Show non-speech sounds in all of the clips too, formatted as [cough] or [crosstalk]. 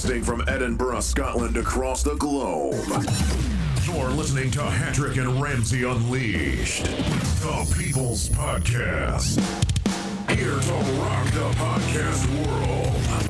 Broadcasting from Edinburgh, Scotland, across the globe. You're listening to Hatrick and Ramsey Unleashed, the People's Podcast. Here to rock the podcast world.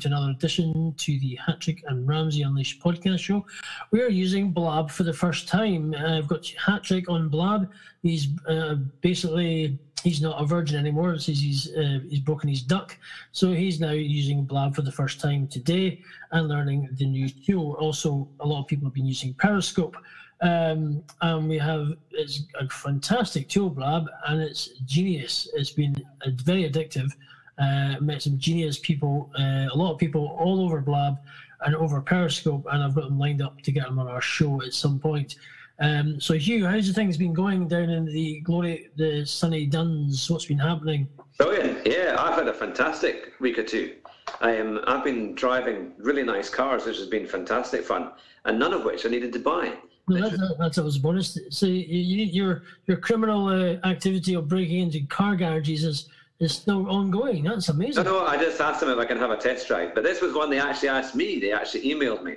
To another edition to the Hatrick and Ramsey Unleashed podcast show. We are using Blab for the first time. Uh, I've got Hatrick on Blab. He's uh, basically he's not a virgin anymore. It he's uh, he's broken his duck, so he's now using Blab for the first time today and learning the new tool. Also, a lot of people have been using Periscope. Um, and we have it's a fantastic tool, Blab, and it's genius. It's been uh, very addictive uh, met some genius people, uh, a lot of people all over Blab and over Periscope, and I've got them lined up to get them on our show at some point. Um, so, Hugh, how's the things been going down in the glory, the sunny Duns? What's been happening? Brilliant. Yeah, I've had a fantastic week or two. I am. I've been driving really nice cars, which has been fantastic fun, and none of which I needed to buy. No, that's, that's what I was bonus. So, you, your your criminal uh, activity of breaking into car garages is is still ongoing. That's amazing. No, no, I just asked them if I can have a test drive. But this was one they actually asked me. They actually emailed me.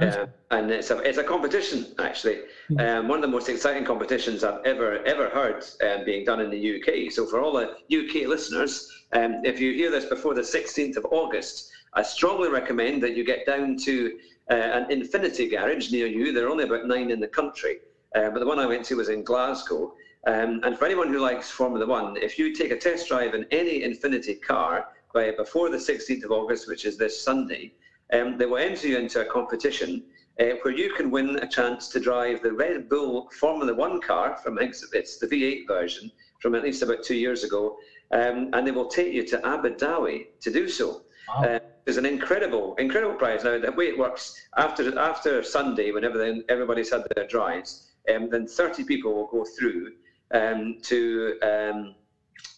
Uh, and it's a, it's a competition, actually. Mm-hmm. Um, one of the most exciting competitions I've ever, ever heard um, being done in the UK. So, for all the UK listeners, um, if you hear this before the 16th of August, I strongly recommend that you get down to uh, an Infiniti garage near you. There are only about nine in the country. Uh, but the one I went to was in Glasgow. Um, and for anyone who likes Formula One, if you take a test drive in any Infiniti car by before the 16th of August, which is this Sunday, um, they will enter you into a competition uh, where you can win a chance to drive the Red Bull Formula One car from it's the V8 version from at least about two years ago, um, and they will take you to Abu Dhabi to do so. Wow. Uh, there's an incredible, incredible prize. Now, the way it works after after Sunday, whenever everybody's had their drives, um, then 30 people will go through um, to um,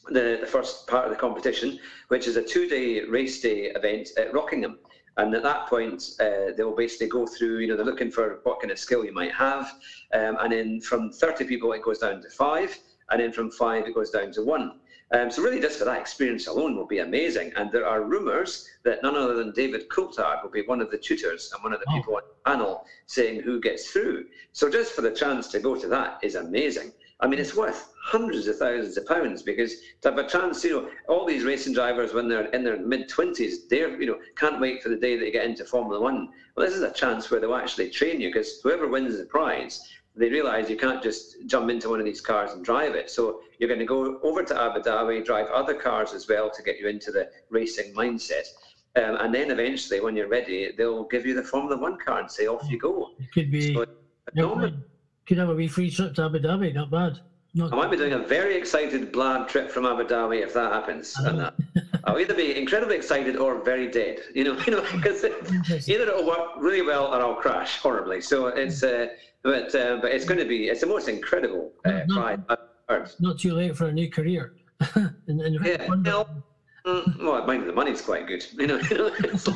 the, the first part of the competition, which is a two-day race day event at Rockingham. And at that point, uh, they'll basically go through, you know, they're looking for what kind of skill you might have. Um, and then from 30 people, it goes down to five. And then from five, it goes down to one. Um, so really, just for that experience alone will be amazing. And there are rumours that none other than David Coulthard will be one of the tutors and one of the oh. people on the panel saying who gets through. So just for the chance to go to that is amazing. I mean, it's worth hundreds of thousands of pounds because to have a chance, you know, all these racing drivers when they're in their mid twenties, they're you know can't wait for the day that they get into Formula One. Well, this is a chance where they'll actually train you because whoever wins the prize, they realise you can't just jump into one of these cars and drive it. So you're going to go over to Abu Dhabi, drive other cars as well to get you into the racing mindset. Um, and then eventually, when you're ready, they'll give you the Formula One car and say, off you go. It could be. So, could have a wee free trip to Abu Dhabi. Not bad. Not I might be doing a very excited blab trip from Abu Dhabi if that happens. [laughs] I'll either be incredibly excited or very dead. You know, [laughs] you know, [laughs] because either it'll work really well or I'll crash horribly. So it's, uh, but uh, but it's going to be it's the most incredible uh, ride I've heard. Not too late for a new career. and, and yeah. Well, mm, well, mind the money's quite good. You know, you know, like,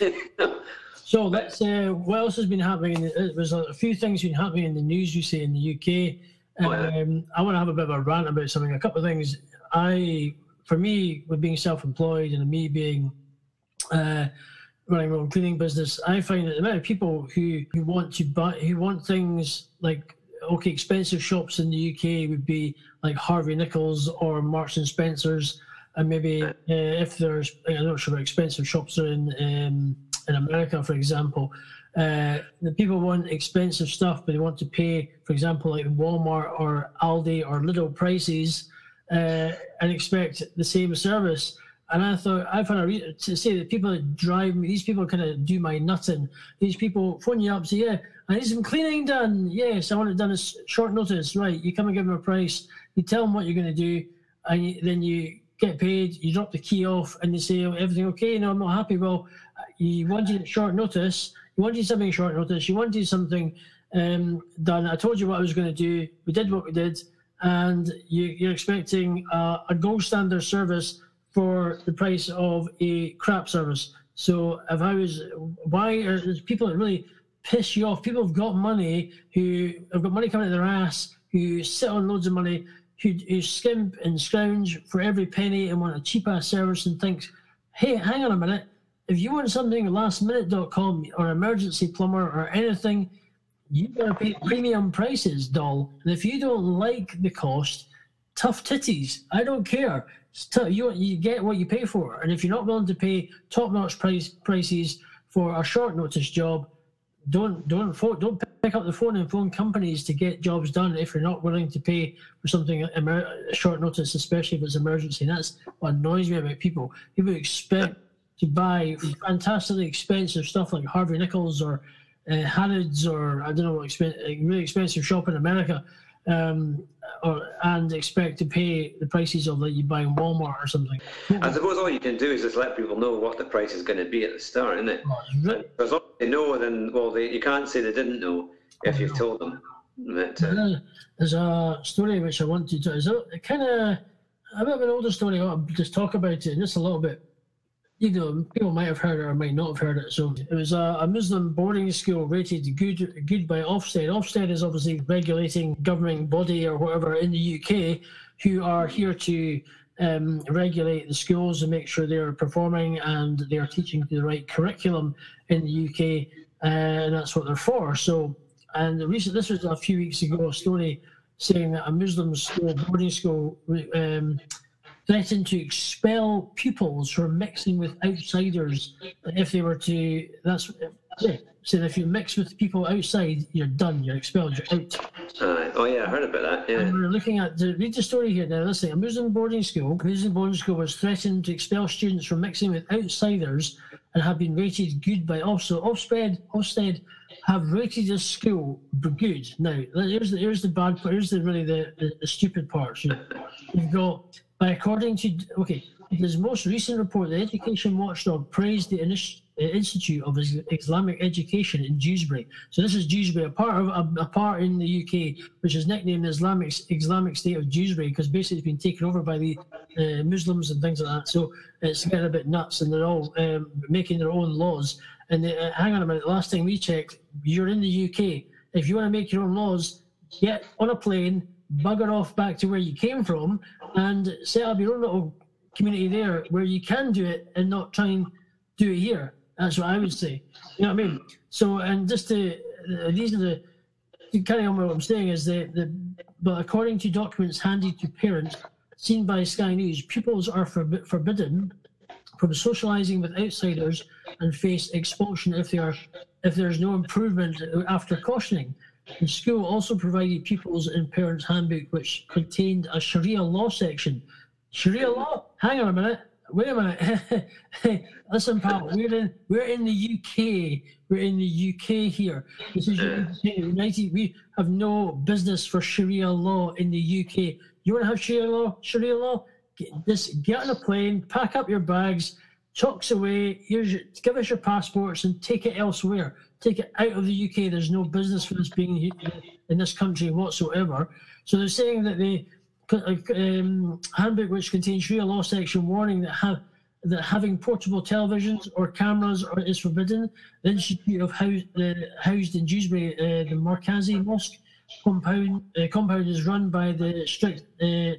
you know so let's. Uh, what else has been happening? There's a few things been happening in the news. You say in the UK. Oh, um, I want to have a bit of a rant about something. A couple of things. I, for me, with being self-employed and me being uh, running my own cleaning business, I find that the amount of people who, who want to buy, who want things like okay, expensive shops in the UK would be like Harvey Nichols or Marks and Spencers, and maybe uh, if there's I'm not sure what expensive shops are in. Um, in America, for example, uh, the people want expensive stuff, but they want to pay, for example, like Walmart or Aldi or Lidl prices uh, and expect the same service. And I thought I found a re- to say that people that drive me, these people kind of do my nutting. These people phone you up, say, "Yeah, I need some cleaning done. Yes, I want it done as short notice. Right? You come and give them a price. You tell them what you're going to do, and then you get paid. You drop the key off, and they say, oh, "Everything okay?" No, I'm not happy. Well, you wanted short notice, you wanted something short notice, you wanted something um, done. I told you what I was going to do. We did what we did, and you, are expecting a, a gold standard service for the price of a crap service. So if I was, why are people that really piss you off. People have got money who have got money coming out their ass, who sit on loads of money, who, who skimp and scrounge for every penny and want a cheap ass service and thinks, hey, hang on a minute. If you want something lastminute.com or emergency plumber or anything, you gotta pay premium prices, doll. And if you don't like the cost, tough titties. I don't care. You you get what you pay for, and if you're not willing to pay top notch price prices for a short notice job, don't don't don't pick up the phone and phone companies to get jobs done if you're not willing to pay for something emer- short notice, especially if it's emergency. And that's what annoys me about people. People expect to buy fantastically expensive stuff like Harvey Nichols or uh, Harrods or I don't know what expen- really expensive shop in America, um, or and expect to pay the prices of that you buy in Walmart or something. I suppose all you can do is just let people know what the price is going to be at the start, isn't it? Oh, As long as they know, then well, they, you can't say they didn't know if you've told them. That, uh, There's a story which I want to tell. It's a kind of a bit of an older story. I'll just talk about it just a little bit. You know, people might have heard it or might not have heard it. So it was a, a Muslim boarding school rated good good by Ofsted. Ofsted is obviously regulating governing body or whatever in the UK, who are here to um, regulate the schools and make sure they're performing and they're teaching the right curriculum in the UK, uh, and that's what they're for. So, and the recent this was a few weeks ago a story saying that a Muslim school boarding school um, threatened to expel pupils from mixing with outsiders if they were to. That's yeah. So if you mix with people outside, you're done. You're expelled. You're out. uh, oh yeah, I heard about that. Yeah. And we're looking at the read the story here now. Let's Listen, a Muslim boarding school, a Muslim boarding school was threatened to expel students from mixing with outsiders and have been rated good by also Ofsted. Ofsted have rated this school good. Now here's the here's the bad part. Here's the really the, the, the stupid part. You You've got according to okay, his most recent report, the Education Watchdog praised the uh, Institute of Islamic Education in Dewsbury. So this is Dewsbury, a part of a, a part in the UK, which is nicknamed Islamic Islamic State of Dewsbury, because basically it's been taken over by the uh, Muslims and things like that. So it's getting a bit nuts, and they're all um, making their own laws. And they, uh, hang on a minute, last time we checked, you're in the UK. If you want to make your own laws, get on a plane, bugger off back to where you came from, and set up your own little community there where you can do it and not try and do it here. That's what I would say. You know what I mean? So, and just to, uh, these are the, to carry on what I'm saying is that the, but according to documents handed to parents seen by Sky News, pupils are forbi- forbidden from socializing with outsiders and face expulsion if they are if there's no improvement after cautioning. The school also provided pupils and parents handbook which contained a Sharia law section. Sharia law? Hang on a minute. Wait a minute. [laughs] Listen, pal, we're in we're in the UK. We're in the UK here. This is United. We have no business for Sharia law in the UK. You want to have Sharia law? Sharia law? Get, just get on a plane, pack up your bags, chucks away. Here's your, give us your passports and take it elsewhere. Take it out of the UK. There's no business for this being in this country whatsoever. So they're saying that the um, handbook, which contains Sharia law section warning that have that having portable televisions or cameras or is forbidden. The Institute of House, uh, housed in Dewsbury, uh, the Markazi Mosque compound uh, compound is run by the strict uh,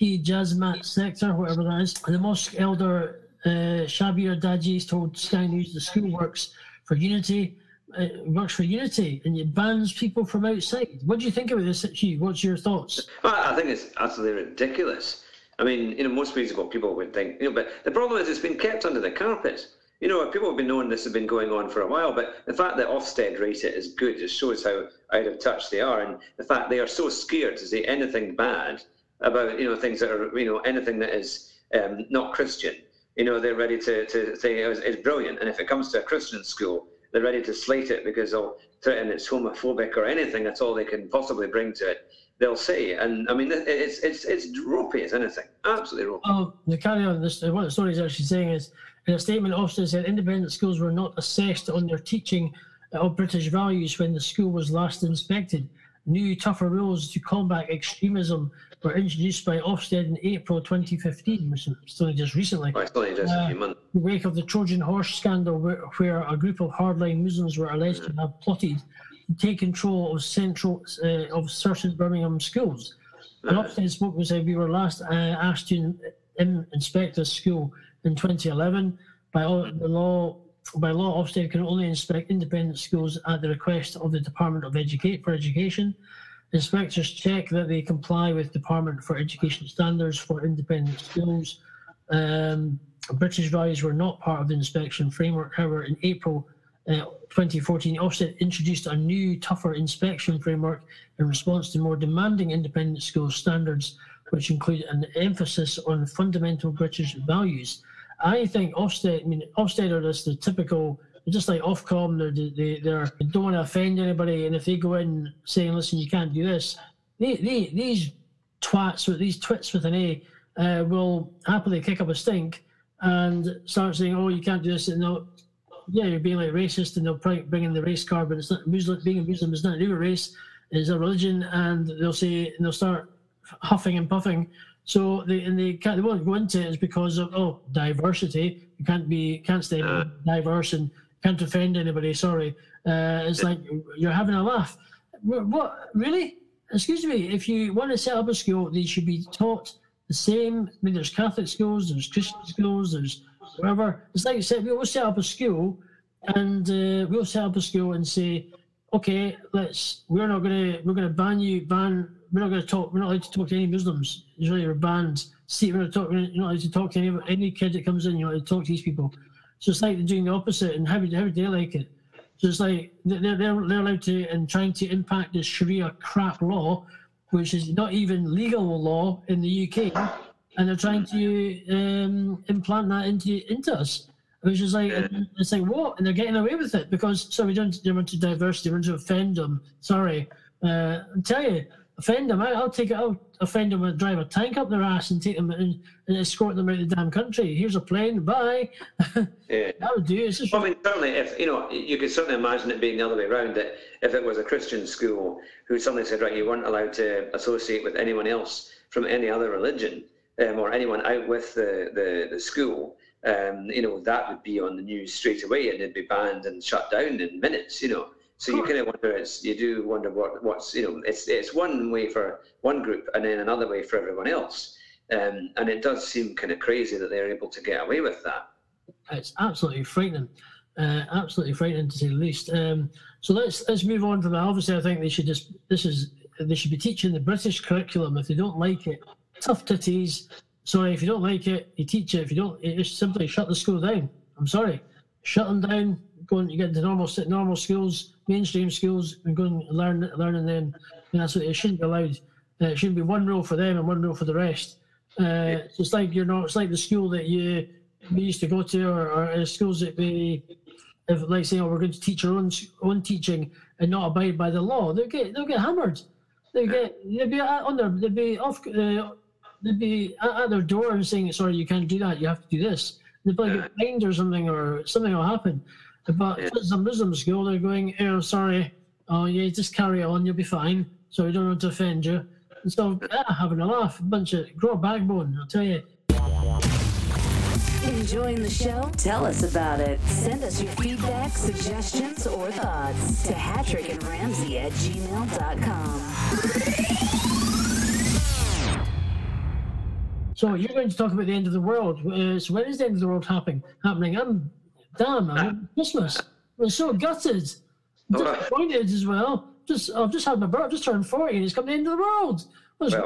Jazmat sector, whatever that is. And the mosque elder uh, Shabir Daji told Sky News the school works for unity. Uh, works for unity and it bans people from outside. What do you think about this, Hugh? What's your thoughts? Well, I think it's absolutely ridiculous. I mean, you know, most reasonable people would think, you know, but the problem is it's been kept under the carpet. You know, people have been knowing this has been going on for a while, but the fact that Ofsted rate it as good just shows how out of touch they are, and the fact they are so scared to say anything bad about, you know, things that are, you know, anything that is um, not Christian. You know, they're ready to, to say it's, it's brilliant, and if it comes to a Christian school, they're ready to slate it because they'll threaten it's homophobic or anything. That's all they can possibly bring to it. They'll say, and I mean, it's it's it's ropey as anything, absolutely ropey. Oh, the carry on this. What the story is actually saying is, in a statement, Ofsted said independent schools were not assessed on their teaching of British values when the school was last inspected, new tougher rules to combat extremism were introduced by Ofsted in April 2015, which is still just recently. Well, it's only just a few months. In the wake of the Trojan horse scandal, where, where a group of hardline Muslims were alleged to have plotted to take control of central uh, of certain Birmingham schools. An Ofsted spokesman said we were last uh, asked to in, in, inspect a school in 2011. By all, the law, by law, Ofsted can only inspect independent schools at the request of the Department of Educate for Education. Inspectors check that they comply with Department for Education standards for independent schools. Um, British values were not part of the inspection framework. However, in April uh, 2014, Ofsted introduced a new, tougher inspection framework in response to more demanding independent school standards, which include an emphasis on fundamental British values. I think Ofsted, I mean, Ofsted are just the typical, just like Ofcom, they're, they, they're, they don't want to offend anybody. And if they go in saying, listen, you can't do this, they, they, these twats, with these twits with an A, uh, will happily kick up a stink and start saying, oh, you can't do this. And they'll, yeah, you're being like racist, and they'll probably bring in the race card, but it's not Muslim. Being a Muslim is not with race; it's a religion, and they'll say and they'll start huffing and puffing. So they and they can't they won't go into it is because of oh diversity. You can't be can't stay Uh. diverse and can't offend anybody. Sorry, uh, it's like you're having a laugh. What, really? Excuse me. If you want to set up a school, they should be taught the same. I mean, there's Catholic schools, there's Christian schools, there's whatever. It's like you said, we'll set up a school, and uh, we'll set up a school and say, okay, let's. We're not gonna. We're gonna ban you. Ban. We're not gonna talk. We're not allowed to talk to any Muslims. Usually, banned. See, we're not talking. You're not allowed to talk to any any kid that comes in. You're not allowed to talk to these people. So it's like they're doing the opposite, and how would how they like it? So it's like they're they're, they're allowed to and trying to impact this Sharia crap law, which is not even legal law in the UK, and they're trying to um, implant that into into us. Which is like it's like what, and they're getting away with it because so we don't they want to diversity, we want to offend them. Sorry, uh, I tell you, offend them. I, I'll take it. I'll offend them and drive a tank up their ass and take them and, and escort them out of the damn country. Here's a plane. Bye. [laughs] Yeah. that would do. It's Well, I mean, certainly, if you know, you could certainly imagine it being the other way around. That if it was a Christian school who suddenly said, right, you weren't allowed to associate with anyone else from any other religion, um, or anyone out with the the, the school, um, you know, that would be on the news straight away, and it'd be banned and shut down in minutes. You know, so you kind of wonder. It's you do wonder what what's you know, it's it's one way for one group and then another way for everyone else. Um, and it does seem kind of crazy that they're able to get away with that. it's absolutely frightening. Uh, absolutely frightening to say the least. Um, so let's let's move on from that. Obviously, I think they should just this is they should be teaching the British curriculum. If they don't like it, tough titties. Sorry, if you don't like it, you teach it. If you don't, you just simply shut the school down. I'm sorry, shut them down. Go and you get into normal normal schools, mainstream schools, and go and learn learning them. And that's what it shouldn't be allowed. Uh, it shouldn't be one rule for them and one rule for the rest. Uh, It's like you're not. It's like the school that you we used to go to, or, or schools that we, if like saying, oh, we're going to teach our own own teaching and not abide by the law, they'll get they'll get hammered. They get they'll be on their they'll be off uh, they'll be at, at their door and saying, sorry, you can't do that. You have to do this. They'll probably get fined or something, or something will happen. But if it's a Muslim school, they're going, oh, sorry, oh yeah, just carry on, you'll be fine. So we don't want to offend you. And so, yeah, having a laugh, a bunch of grow a backbone, I'll tell you. Enjoying the show? Tell us about it. Send us your feedback, suggestions, or thoughts to Hatrick and Ramsey at gmail.com. So you're going to talk about the end of the world. Uh, so when is the end of the world happening? Happening? I'm damn. I'm Christmas. I'm so gutted, disappointed as well. Just I've just had my birth. Just turned forty, and it's come the end of the world. What's [laughs]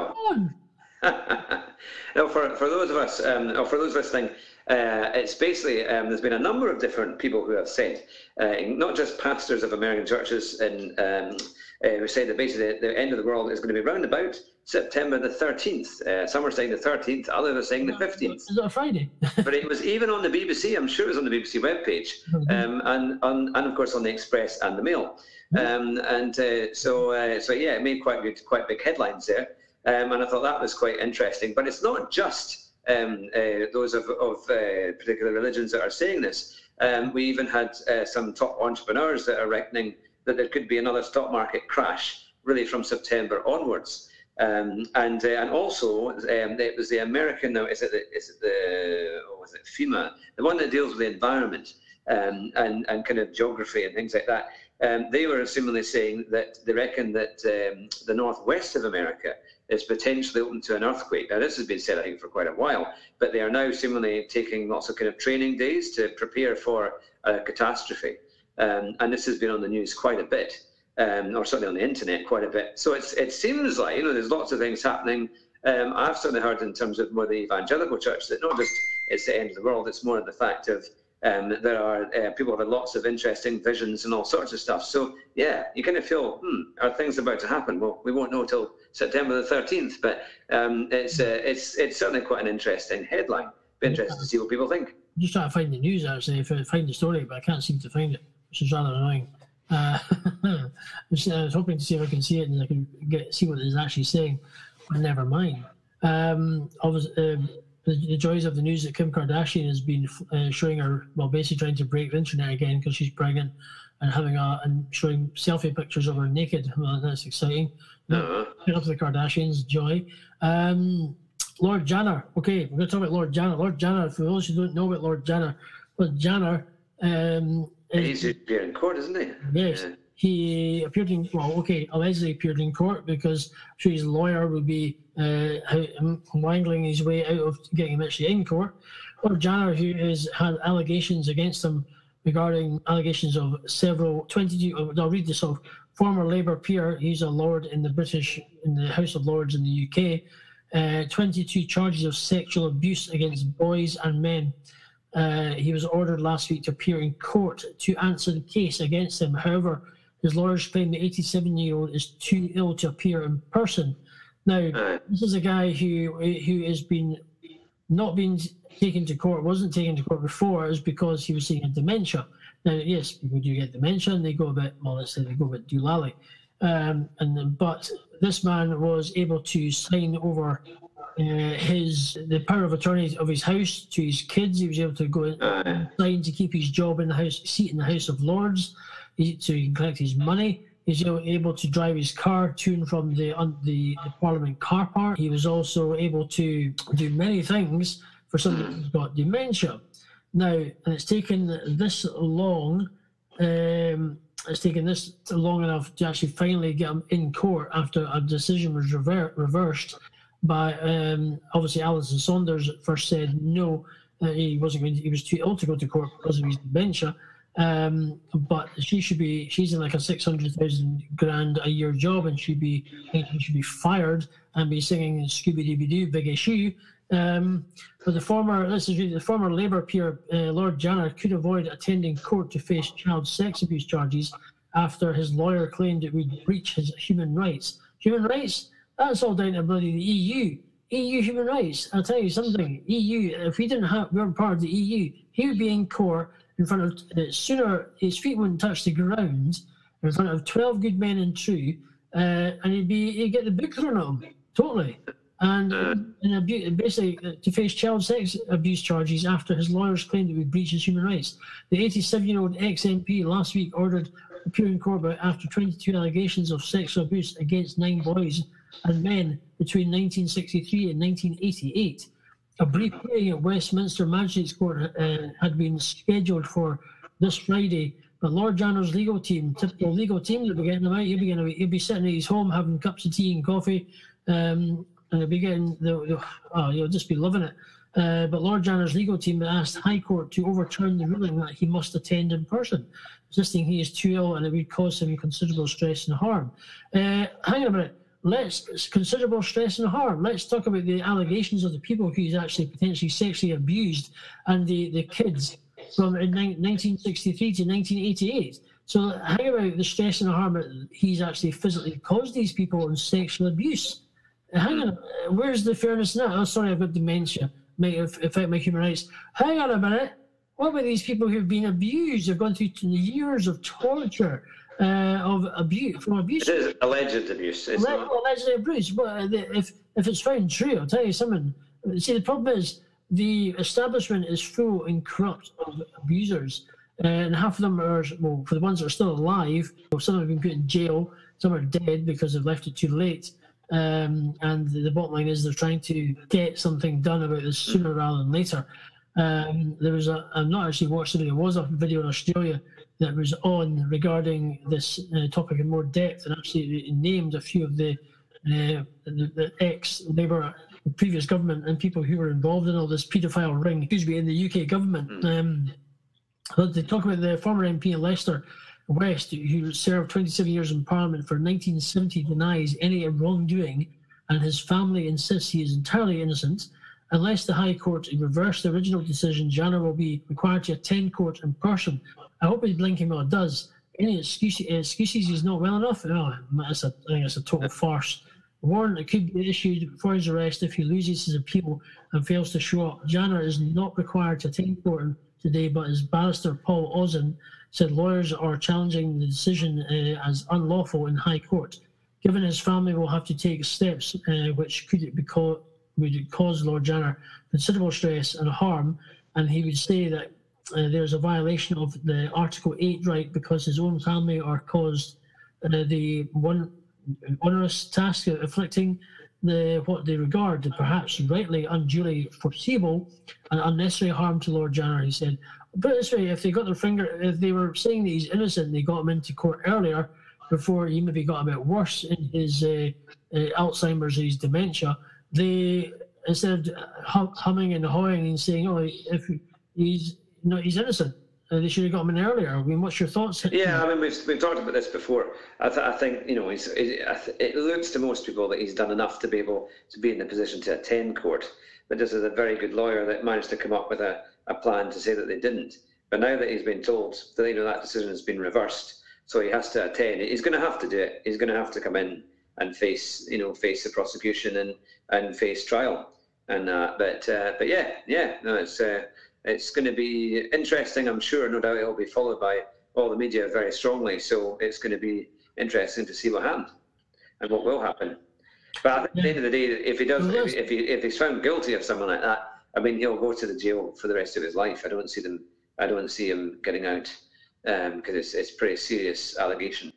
Well. for, for those of us, um, or for those listening, uh, it's basically um, there's been a number of different people who have said, uh, not just pastors of American churches, and um, uh, who say that basically the, the end of the world is going to be round about September the 13th. Uh, some are saying the 13th, others are saying the 15th. Is it a Friday? [laughs] but it was even on the BBC. I'm sure it was on the BBC webpage, um, and on, and of course on the Express and the Mail. Um, and uh, so uh, so yeah, it made quite good, quite big headlines there. Um, and I thought that was quite interesting. But it's not just um, uh, those of, of uh, particular religions that are saying this. Um, we even had uh, some top entrepreneurs that are reckoning that there could be another stock market crash really from September onwards. Um, and uh, and also um, it was the American now is it the, is it the or was it FEMA the one that deals with the environment um, and and kind of geography and things like that. Um, they were similarly saying that they reckon that um, the northwest of America is potentially open to an earthquake. Now, this has been said, I think, for quite a while, but they are now similarly taking lots of kind of training days to prepare for a catastrophe. Um, and this has been on the news quite a bit, um, or certainly on the internet quite a bit. So it's, it seems like, you know, there's lots of things happening. Um, I've certainly heard in terms of more the evangelical church that not just it's the end of the world, it's more the fact of um, there are uh, people have lots of interesting visions and all sorts of stuff. So yeah, you kind of feel, hmm, are things about to happen? Well, we won't know till September the 13th, but um, it's uh, it's it's certainly quite an interesting headline. Be interested to see what people think. I'm just trying to find the news actually, find the story, but I can't seem to find it, which is rather annoying. Uh, [laughs] I was hoping to see if I can see it and I can get see what it is actually saying, but never mind. Um, was, um, the, the, joys of the news that Kim Kardashian has been uh, showing her, well, basically trying to break the internet again because she's pregnant and having a and showing selfie pictures of her naked. Well, that's exciting. Uh-huh. Up to the Kardashians, joy. Um, Lord Janner. Okay, we're going to talk about Lord Janner. Lord Janner. For those who don't know about Lord Janner, Lord Janner. Um, He's appeared in court, isn't he? Yes. Yeah. He appeared in well, okay, allegedly appeared in court because I'm sure his lawyer would be uh, wangling his way out of getting him actually in court. Or Janner, who has had allegations against him regarding allegations of several 22. I'll read this off. Former Labour peer, he's a lord in the British in the House of Lords in the UK. Uh, 22 charges of sexual abuse against boys and men. Uh, he was ordered last week to appear in court to answer the case against him. However, his lawyers claim the 87 year old is too ill to appear in person. Now, this is a guy who who has been not been taken to court, wasn't taken to court before, is because he was seeing a dementia. Now, yes, people do get dementia, and they go a bit, well, let's say they go a bit doolally. Um, and but this man was able to sign over uh, his the power of attorney of his house to his kids. He was able to go and sign to keep his job in the house, seat in the House of Lords, so he can collect his money. He's able to drive his car to and from the, the, the Parliament car park. He was also able to do many things for somebody who's [clears throat] got dementia. Now, and it's taken this long, um, it's taken this long enough to actually finally get him in court after a decision was rever- reversed by um, obviously Alison Saunders first said no, uh, he wasn't going to, he was too ill to go to court because of his dementia. Um, but she should be she's in like a six hundred thousand grand a year job and she'd be she should be fired and be singing Scooby Dooby Doo Big Issue. Um, but the former this is really, the former Labour peer uh, Lord Janner could avoid attending court to face child sex abuse charges after his lawyer claimed it would breach his human rights. Human rights? That's all down to bloody the EU. EU human rights. I'll tell you something. EU. If we didn't have we were part of the EU, he would be in court in front of uh, sooner his feet wouldn't touch the ground in front of 12 good men and true uh, and he'd be he'd get the book thrown at him totally and, uh, and abuse, basically uh, to face child sex abuse charges after his lawyers claimed it would breach his human rights. The 87 year old ex MP last week ordered appearing court after 22 allegations of sexual abuse against nine boys and men between 1963 and 1988. A brief hearing at Westminster Magistrates Court uh, had been scheduled for this Friday, but Lord Janner's legal team, typical legal team, they'll be getting him out. He'll be, getting, he'll be sitting at his home having cups of tea and coffee, um, and he'll be getting, the, the, oh, he'll just be loving it. Uh, but Lord Janner's legal team asked High Court to overturn the ruling that he must attend in person, insisting he is too ill and it would cause him considerable stress and harm. Uh, hang on a minute let's considerable stress and harm. Let's talk about the allegations of the people who he's actually potentially sexually abused and the, the kids from 1963 to 1988. So hang about the stress and harm that he's actually physically caused these people in sexual abuse. Hang on, where's the fairness now? Oh, sorry, I've got dementia. May affect my human rights. Hang on a minute. What about these people who've been abused, They've gone through years of torture, uh, of abuse from abuse. It is alleged abuse. It's Alleg- not... Alleged abuse, but uh, if if it's found true, I'll tell you something. See, the problem is the establishment is full and corrupt of abusers, and half of them are well, for the ones that are still alive, some have been put in jail. some are dead because they've left it too late. Um, and the bottom line is they're trying to get something done about this sooner rather than later. Um, there was a, I'm not actually watched it, there was a video in Australia that was on regarding this uh, topic in more depth and actually named a few of the, uh, the, the ex Labour previous government and people who were involved in all this paedophile ring, excuse me, in the UK government. Um, they talk about the former MP in Leicester West, who served 27 years in Parliament for 1970, denies any wrongdoing, and his family insists he is entirely innocent. Unless the High Court reverse the original decision, Janner will be required to attend court in person. I hope he's blinking it does. Any excuse, excuses he's not well enough? Oh, that's a, I think it's a total farce. A warrant could be issued for his arrest if he loses his appeal and fails to show up. Janner is not required to attend court today, but his barrister Paul Ozin said lawyers are challenging the decision uh, as unlawful in High Court. Given his family will have to take steps uh, which could be would cause Lord Janner considerable stress and harm, and he would say that uh, there's a violation of the Article 8 right because his own family are caused uh, the one onerous task of inflicting the what they regard perhaps rightly unduly foreseeable and unnecessary harm to Lord Janner. He said, but this way, if they got their finger, if they were saying that he's innocent, they got him into court earlier before he maybe got a bit worse in his uh, uh, Alzheimer's his dementia. They instead of humming and hawing and saying, "Oh, if he's no, he's innocent," uh, they should have got him in earlier. I mean, what's your thoughts? Yeah, I mean, we've, we've talked about this before. I, th- I think you know, he's, it, it looks to most people that he's done enough to be able to be in the position to attend court. But this is a very good lawyer that managed to come up with a a plan to say that they didn't. But now that he's been told that you know that decision has been reversed, so he has to attend. He's going to have to do it. He's going to have to come in and face you know face the prosecution and and face trial. And uh, but uh, but yeah yeah no it's uh, it's going to be interesting. I'm sure. No doubt it'll be followed by all the media very strongly. So it's going to be interesting to see what happens and what will happen. But at the end of the day, if he does, if, if, he, if he's found guilty of something like that, I mean, he'll go to the jail for the rest of his life. I don't see them. I don't see him getting out because um, it's it's pretty serious allegation.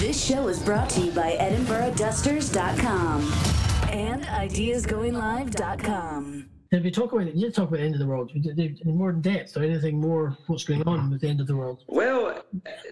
This show is brought to you by EdinburghDusters.com and IdeasGoingLive.com. If we talk about it, you talk about the end of the world in more depth or anything more what's going on with the end of the world. Well,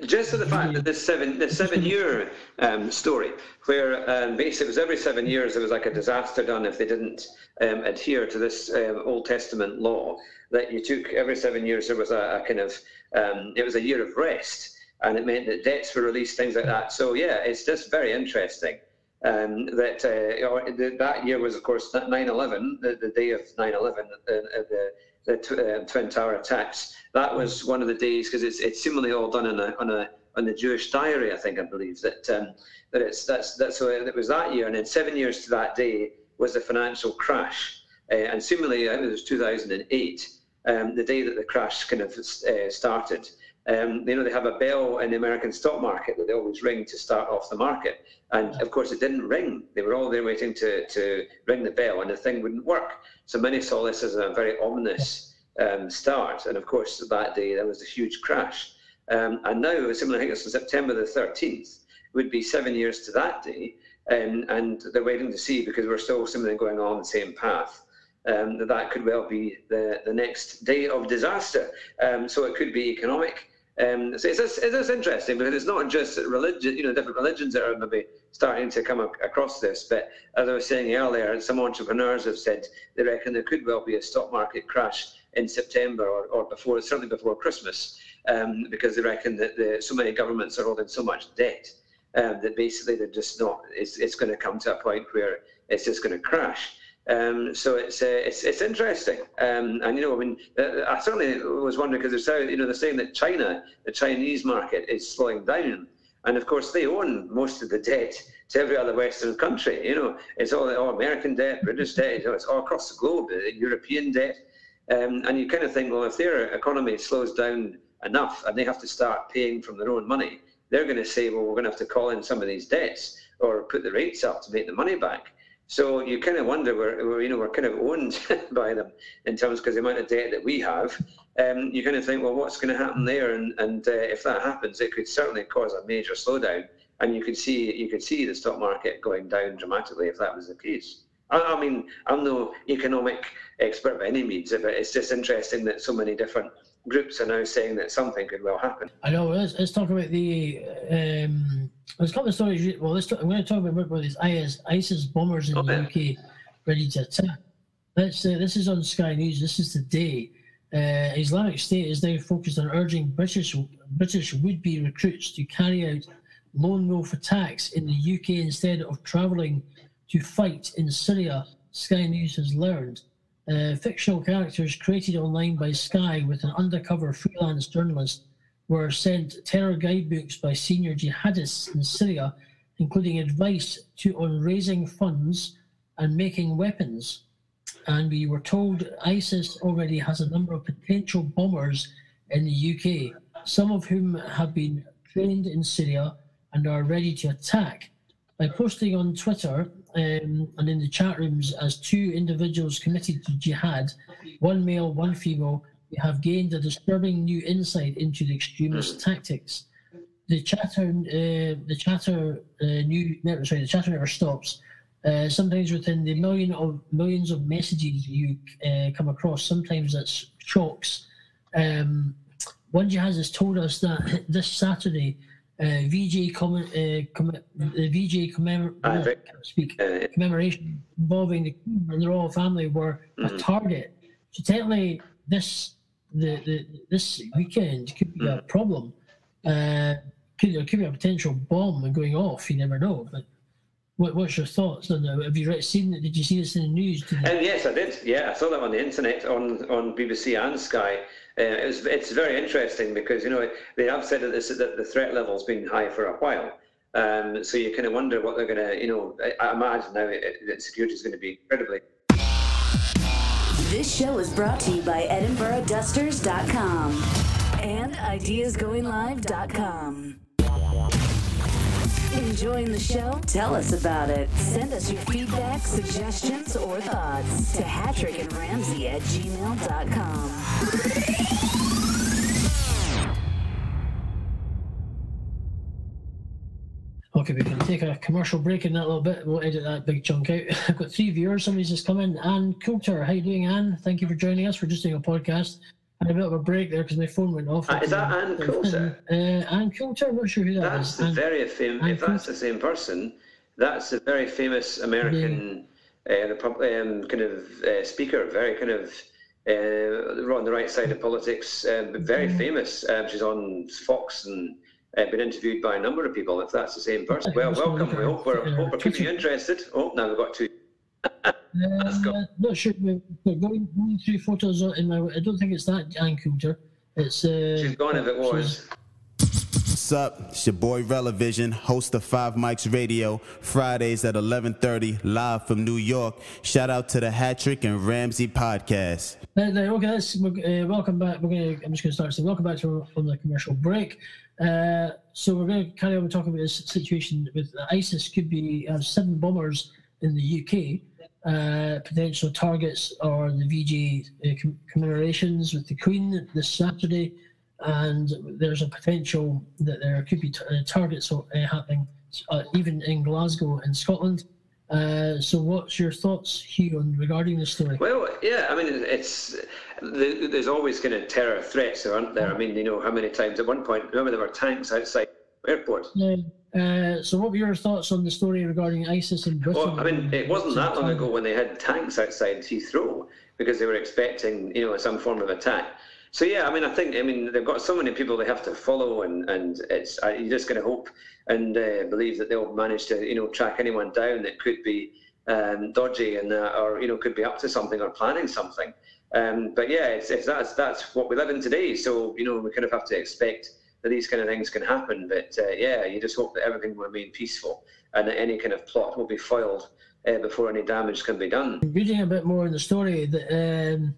just to the fact that this seven the seven year um, story, where um, basically it was every seven years there was like a disaster done if they didn't um, adhere to this um, Old Testament law. That you took every seven years there was a, a kind of um, it was a year of rest, and it meant that debts were released, things like that. So yeah, it's just very interesting. Um, that uh, that year was, of course, 9/11, the, day of 9/11, uh, the, the tw- uh, twin tower attacks. That was one of the days because it's it's similarly all done on a on a on the Jewish diary, I think I believe that um, that it's that's that's so it was that year, and then seven years to that day was the financial crash, uh, and similarly, I think it was 2008, um, the day that the crash kind of uh, started. Um, you know, they have a bell in the American stock market that they always ring to start off the market. And of course, it didn't ring. They were all there waiting to, to ring the bell, and the thing wouldn't work. So many saw this as a very ominous um, start. And of course, that day there was a huge crash. Um, and now, similarly, I think it's on September the 13th, would be seven years to that day. Um, and they're waiting to see because we're still similarly going on the same path. Um, that that could well be the, the next day of disaster. Um, so it could be economic, um, so it's it's interesting because it's not just religion, you know, different religions that are maybe starting to come across this. But as I was saying earlier, some entrepreneurs have said they reckon there could well be a stock market crash in September or, or before, certainly before Christmas, um, because they reckon that the, so many governments are holding so much debt um, that basically they're just not. It's, it's going to come to a point where it's just going to crash. Um, so it's, uh, it's it's interesting, um, and you know, I mean, uh, I certainly was wondering because they're you know they're saying that China, the Chinese market, is slowing down, and of course they own most of the debt to every other Western country. You know, it's all, all American debt, British debt, you know, it's all across the globe, uh, European debt, um, and you kind of think, well, if their economy slows down enough and they have to start paying from their own money, they're going to say, well, we're going to have to call in some of these debts or put the rates up to make the money back. So you kind of wonder we're, you know we're kind of owned [laughs] by them in terms because the amount of debt that we have. Um, you kind of think, well, what's going to happen there? And and uh, if that happens, it could certainly cause a major slowdown, and you could see you could see the stock market going down dramatically if that was the case. I, I mean, I'm no economic expert by any means, but it's just interesting that so many different groups are now saying that something could well happen. I know. Let's, let's talk about the. Um, there's a couple of stories. Well, let's talk, I'm going to talk about what these IS, ISIS bombers in the UK ready to attack. Let's. Uh, this is on Sky News. This is today. Uh, Islamic State is now focused on urging British British would-be recruits to carry out lone wolf attacks in the UK instead of travelling to fight in Syria. Sky News has learned. Uh, fictional characters created online by Sky with an undercover freelance journalist were sent terror guidebooks by senior jihadists in Syria, including advice to on raising funds and making weapons. And we were told ISIS already has a number of potential bombers in the UK, some of whom have been trained in Syria and are ready to attack. By posting on Twitter, um, and in the chat rooms as two individuals committed to jihad, one male, one female, we have gained a disturbing new insight into the extremist tactics. The chatter, uh, the chatter, uh, new sorry, the chatter never stops. Uh, sometimes within the million of millions of messages you uh, come across, sometimes that's shocks. Um, one jihadist told us that this Saturday uh, VJ comment, uh, com- the VJ commemor- uh, speak uh, commemoration involving the and the royal family were mm-hmm. a target. So technically, this the, the this weekend could be mm-hmm. a problem. Uh, could there could be a potential bomb going off? You never know. But what, what's your thoughts on that? Have you seen it? Did you see this in the news? Um, yes, I did. Yeah, I saw that on the internet on on BBC and Sky. Uh, it was, it's very interesting because you know they have said that, this, that the threat level's been high for a while. Um, so you kind of wonder what they're going to, you know, I, I imagine now that security is going to be incredibly. This show is brought to you by EdinburghDusters.com and IdeasGoingLive.com. Enjoying the show? Tell us about it. Send us your feedback, suggestions, or thoughts to Hatrick and Ramsey at gmail.com. Okay, we can take a commercial break in that little bit. We'll edit that big chunk out. [laughs] I've got three viewers. Somebody's just come in. Anne Coulter, how you doing, Anne? Thank you for joining us. We're just doing a podcast had a bit of a break there because my phone went off. Uh, is that Ann [laughs] Coulter? Uh, Ann Coulter, I'm not sure who that that's is. That's very famous. If that's the same person, that's a very famous American yeah. uh, um, kind of uh, speaker, very kind of uh, on the right side of politics, uh, but very mm-hmm. famous. Um, she's on Fox and uh, been interviewed by a number of people. If that's the same person, well, welcome. We hope we're, hope we're keeping you interested. Oh, now we've got two. [laughs] Uh, not sure. But going, going through photos in my, I don't think it's that Ann Coulter. It's. Uh, She's gone if it was. What's up? It's your boy Relevision, host of Five Mics Radio, Fridays at 11:30, live from New York. Shout out to the Hatrick and Ramsey podcast. Uh, okay, let's uh, welcome back. We're gonna. I'm just gonna start saying welcome back to from the commercial break. Uh, so we're going to carry on talking about this situation with ISIS. Could be uh, seven bombers in the UK uh, potential targets are the VJ uh, commemorations with the Queen this Saturday, and there's a potential that there could be t- uh, targets happening even in Glasgow in Scotland. Uh, so, what's your thoughts, Hugh, on regarding this story? Well, yeah, I mean, it's there's always kind of terror threats, aren't there? I mean, you know, how many times at one point, remember there were tanks outside airport. Yeah. Uh, so, what were your thoughts on the story regarding ISIS in Britain? Well, I mean, it wasn't that long ago when they had tanks outside Heathrow because they were expecting, you know, some form of attack. So yeah, I mean, I think, I mean, they've got so many people they have to follow, and and it's uh, you're just going to hope and uh, believe that they'll manage to, you know, track anyone down that could be um, dodgy and uh, or you know could be up to something or planning something. Um, but yeah, it's, it's that's that's what we live in today. So you know, we kind of have to expect that these kind of things can happen. But uh, yeah, you just hope that everything will remain peaceful and that any kind of plot will be foiled uh, before any damage can be done. Reading a bit more in the story, that um,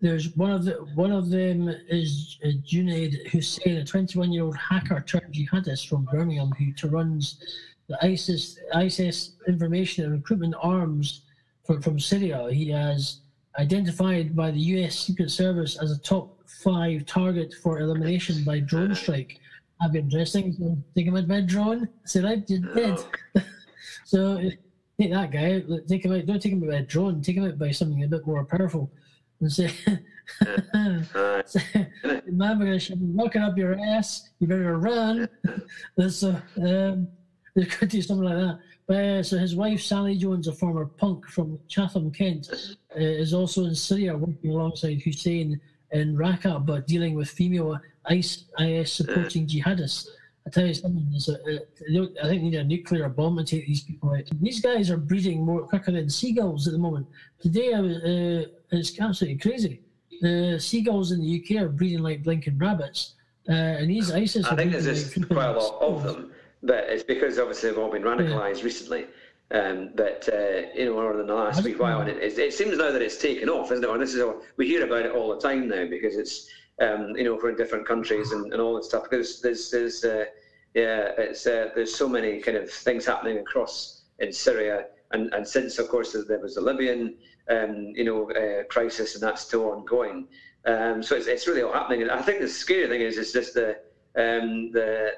there's one of the one of them is uh, Junaid Hussain, a 21-year-old hacker turned jihadist from Birmingham who runs the ISIS ISIS information and recruitment arms from, from Syria. He has identified by the U.S. Secret Service as a top five target for elimination by drone strike. I've been dressing, so take him out by drone. Say right, you're dead. so take that guy out. Take him out. Don't take him out by a drone. Take him out by something a bit more powerful. And say, [laughs] man, we're knocking up your ass. You better run. [laughs] so um, there could be something like that. Uh, so his wife Sally Jones, a former punk from Chatham, Kent, uh, is also in Syria working alongside Hussain in Raqqa, but dealing with female IS, IS supporting jihadists. I tell you something, a, a, I think they need a nuclear bomb to take these people out. These guys are breeding more quicker than seagulls at the moment. Today, I was, uh, it's absolutely crazy. The seagulls in the UK are breeding like blinking rabbits, uh, and these ISIS. I think there's just quite a lot of them, but it's because obviously they've all been radicalised yeah. recently. Um, but uh, you know, over the last week while, and it, it, seems now that it's taken off, isn't it? And this is we hear about it all the time now because it's um, you know we're in different countries and, and all that stuff. Because there's there's uh, yeah, it's uh, there's so many kind of things happening across in Syria, and and since of course there was the Libyan um, you know uh, crisis, and that's still ongoing. Um, so it's, it's really all happening. And I think the scary thing is is just the um, the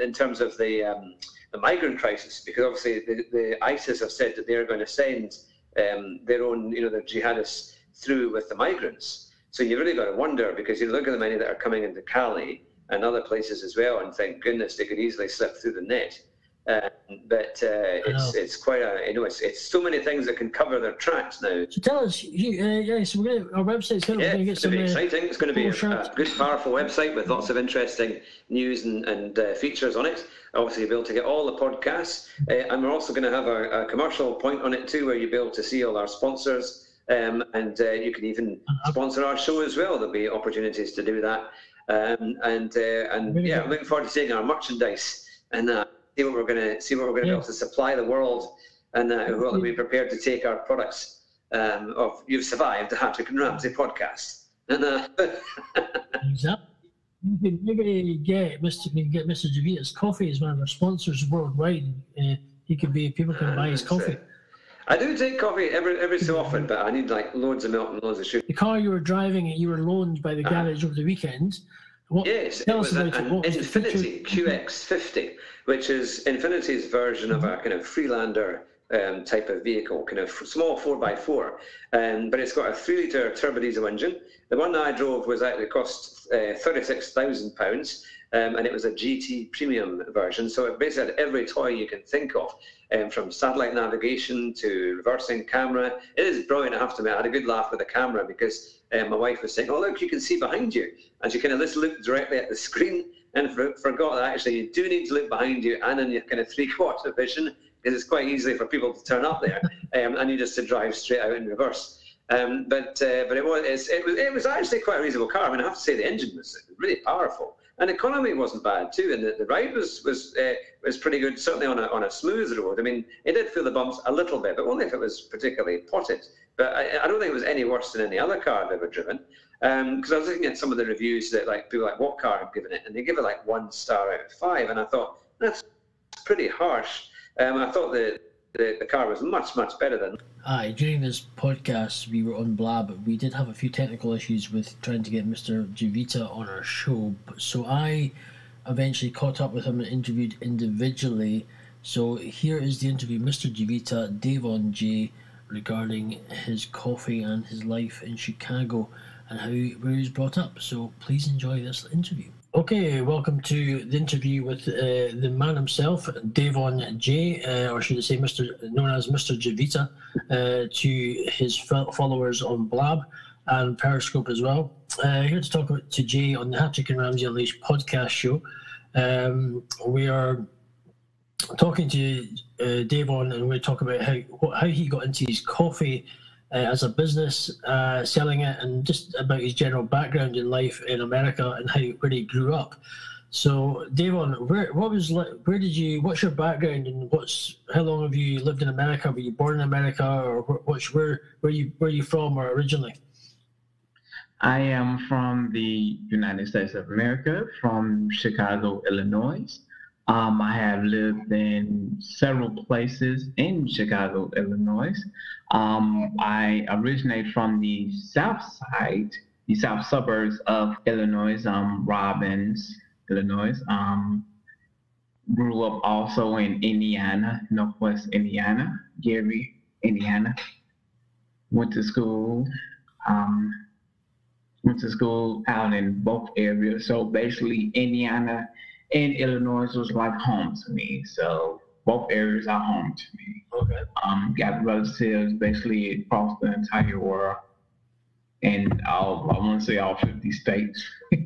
in terms of the um, the migrant crisis, because obviously the, the ISIS have said that they're going to send um, their own, you know, their jihadists through with the migrants. So you really got to wonder because you look at the many that are coming into Calais and other places as well, and thank goodness they could easily slip through the net. Uh, but uh, it's it's quite a you know it's it's so many things that can cover their tracks now. So tell us, you, uh, yeah, so we're gonna, our website's going to get. It's going to be exciting. It's going to be a, a, good, powerful website with lots of interesting news and, and uh, features on it. Obviously, you'll be able to get all the podcasts, uh, and we're also going to have a, a, commercial point on it too, where you'll be able to see all our sponsors, um, and uh, you can even sponsor our show as well. There'll be opportunities to do that, um, and and yeah, I'm looking forward to seeing our merchandise and see what we're going to see what we're going to yeah. be able to supply the world, and uh, we'll be prepared to take our products. Um, of you've survived the Hatrick and Ramsey podcast. And, uh, [laughs] exactly. You can maybe get Mr. You can get Mr. Javita's coffee as one of our sponsors worldwide. Uh, he could be people can buy his coffee. I do take coffee every every so often, but I need like loads of milk and loads of sugar. The car you were driving, you were loaned by the uh-huh. garage uh, over the weekend. What, yes, it was an, an Infiniti QX50 which is Infiniti's version of a mm-hmm. kind of Freelander um, type of vehicle, kind of small 4x4. Um, but it's got a 3 litre turbo diesel engine. The one that I drove was actually cost uh, £36,000. Um, and it was a GT premium version. So it basically had every toy you can think of, um, from satellite navigation to reversing camera. It is brilliant, I have to admit. I had a good laugh with the camera because um, my wife was saying, "Oh, look, you can see behind you," and she kind of just looked directly at the screen and for, forgot that actually you do need to look behind you and in your kind of three quarter vision because it's quite easy for people to turn up there [laughs] um, and you just to drive straight out in reverse. Um, but uh, but it was it was it was actually quite a reasonable car. I mean, I have to say the engine was really powerful and economy wasn't bad too, and the, the ride was was uh, was pretty good. Certainly on a on a smooth road. I mean, it did feel the bumps a little bit, but only if it was particularly potted. But I, I don't think it was any worse than any other car I've ever driven. Because um, I was looking at some of the reviews that like people like what car have given it, and they give it like one star out of five, and I thought that's pretty harsh. Um, I thought the, the the car was much much better than. Aye, during this podcast we were on Blab. We did have a few technical issues with trying to get Mr. Javita on our show, so I eventually caught up with him and interviewed individually. So here is the interview, Mr. Javita, Davon J, regarding his coffee and his life in Chicago and how he was brought up. So please enjoy this interview. Okay, welcome to the interview with uh, the man himself, Davon J, uh, or should I say, Mr. known as Mr. Javita, uh, to his followers on Blab and Periscope as well. Uh, here to talk to Jay on the Hatrick and Ramsey Unleashed podcast show. Um, we are talking to uh, Davon, and we're talking about how how he got into his coffee as a business, uh, selling it, and just about his general background in life in America and how where he grew up. So, Davon, where what was where did you? What's your background and what's how long have you lived in America? Were you born in America, or what's where where you where you from or originally? I am from the United States of America, from Chicago, Illinois. Um, I have lived in several places in Chicago, Illinois. Um, I originate from the south side, the south suburbs of Illinois, um, Robbins, Illinois. Um, grew up also in Indiana, Northwest Indiana, Gary, Indiana. Went to school, um, went to school out in both areas. So basically, Indiana and Illinois was like home to me. So both areas are home to me. Okay. Um, got relatives basically across the entire world, and all I want to say all 50 states. [laughs]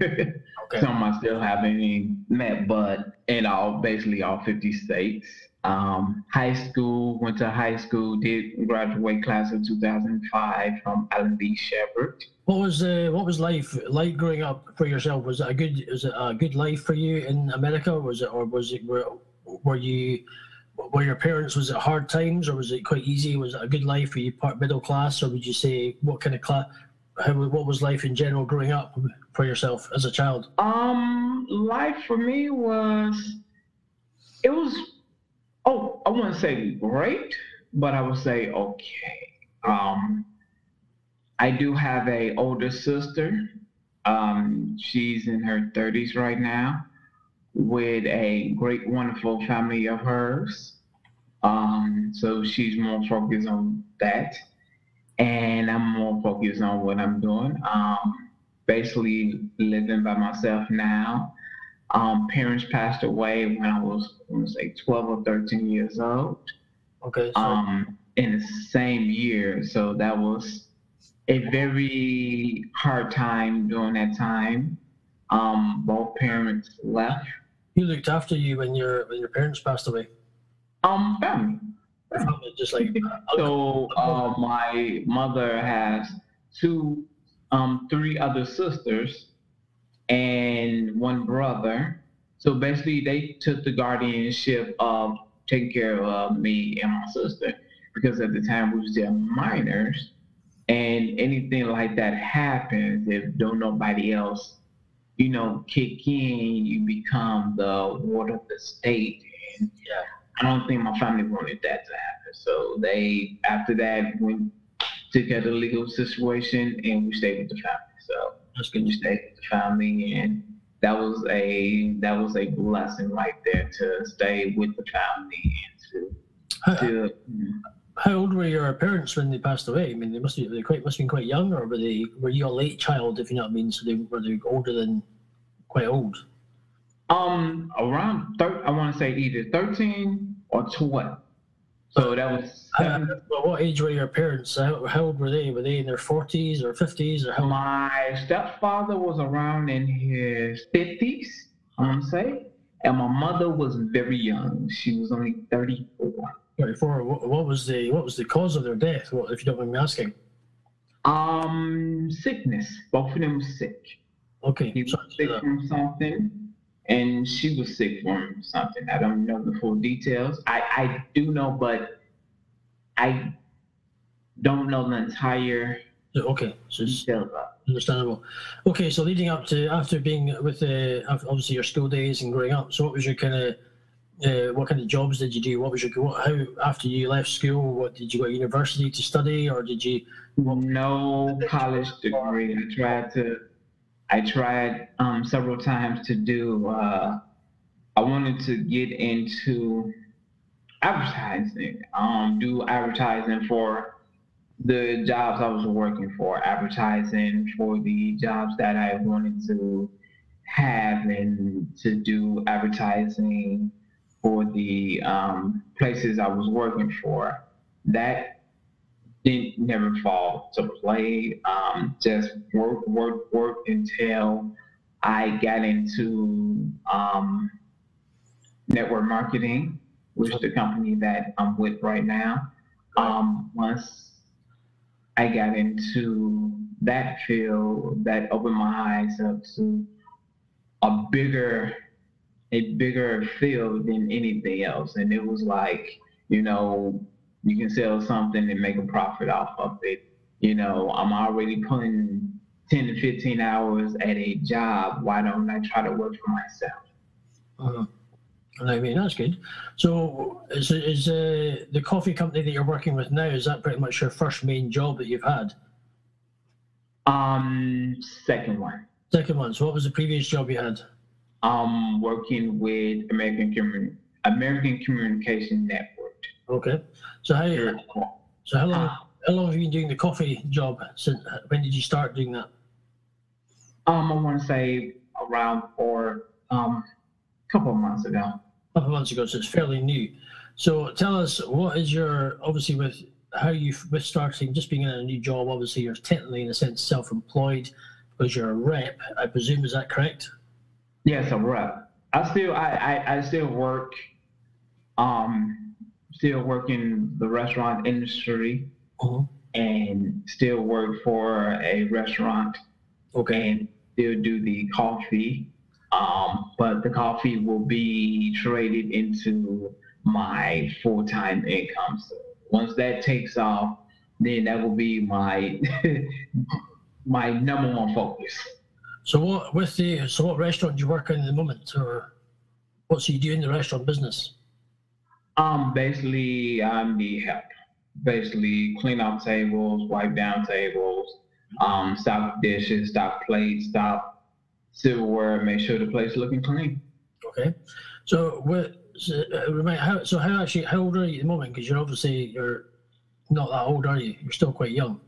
Okay. Some I still haven't met, but in all basically all 50 states. Um, high school, went to high school, did graduate class of 2005 from Alan B. Shepard. What was uh, what was life like growing up for yourself? Was it a good was it a good life for you in America? Was it or was it were, were you were your parents was it hard times or was it quite easy? Was it a good life? Were you part middle class or would you say what kind of class? How what was life in general growing up for yourself as a child? Um, life for me was it was oh I wouldn't say great, but I would say okay. Um, I do have a older sister. Um, she's in her 30s right now, with a great, wonderful family of hers. Um, so she's more focused on that, and I'm more focused on what I'm doing. Um, basically living by myself now. Um, parents passed away when I was, I want to say, 12 or 13 years old. Okay. So, Um, in the same year, so that was a very hard time during that time. Um, both parents left. Who looked after you when your when your parents passed away? Um, family. Family, Just like [laughs] So uh, my mother has two, um, three other sisters and one brother. So basically, they took the guardianship of taking care of me and my sister because at the time we were still minors, and anything like that happens if don't nobody else, you know, kick in, you become the ward of the state. And Yeah. I don't think my family wanted that to happen. So they, after that, went took of the legal situation, and we stayed with the family. So that's we good. stayed with the family, and that was a that was a blessing right there to stay with the family and to to how old were your parents when they passed away? I mean, they must be they quite must have been quite young, or were they were you a late child? If you know what I mean, so they were they older than quite old. um around thir- I want to say either thirteen or twelve. So that was Uh, seven. well, what age were your parents? How, how old were they? Were they in their forties or fifties or how? My stepfather was around in his fifties, I want to say, and my mother was very young. She was only thirty-four. Thirty-four. What, what was the what was the cause of their death? What, if you don't mind me asking? Um, sickness. Both of them were sick. Okay. He was sorry sick from something, and she was sick from something. I don't know the full details. I, I do know, but I don't know the entire Okay, so it's details of it. understandable. Okay, so leading up to after being with the obviously your school days and growing up. So what was your kind of uh, what kind of jobs did you do? What was your how after you left school? What did you go to university to study, or did you? No college degree. I tried to. I tried um, several times to do. Uh, I wanted to get into advertising. Um, do advertising for the jobs I was working for. Advertising for the jobs that I wanted to have, and to do advertising for the um, places I was working for. That didn't never fall to play. Um, just work, work, work until I got into um, network marketing, which is the company that I'm with right now. Um, once I got into that field, that opened my eyes up to a bigger, a bigger field than anything else, and it was like, you know, you can sell something and make a profit off of it. You know, I'm already putting 10 to 15 hours at a job. Why don't I try to work for myself? Uh, I mean, that's good. So, is, is uh, the coffee company that you're working with now, is that pretty much your first main job that you've had? Um, second one. Second one. So, what was the previous job you had? Um, working with American Commun- American Communication Network. Okay. So, how, so how long, how long have you been doing the coffee job? Since when did you start doing that? Um, I want to say around or um, a couple of months ago. A couple of months ago, so it's fairly new. So, tell us what is your obviously with how you with starting just being in a new job. Obviously, you're technically in a sense self-employed because you're a rep. I presume is that correct? Yes, a rep. I still I, I, I still work um still work in the restaurant industry Mhm. and still work for a restaurant Okay. and still do the coffee. Um, but the coffee will be traded into my full time income. So once that takes off, then that will be my [laughs] my number one focus. So what with the so what restaurant do you work in at the moment, or what's you do in the restaurant business? Um, basically, I'm the help. Basically, clean up tables, wipe down tables, um, stop dishes, stop plates, stop silverware, make sure the place looking clean. Okay. So what? So, uh, how so how actually how old are you at the moment? Because you're obviously you're not that old, are you? You're still quite young.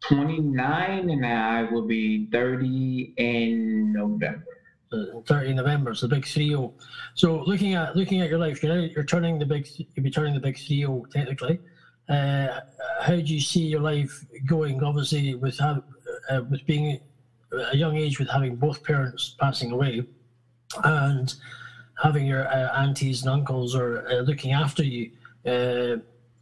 29 and I will be 30 in November. Uh, 30 November, so the big zero. So looking at looking at your life, you're you're turning the big you'll be turning the big zero technically. Uh, how do you see your life going? Obviously, with how, uh, with being a young age, with having both parents passing away, and having your uh, aunties and uncles or uh, looking after you.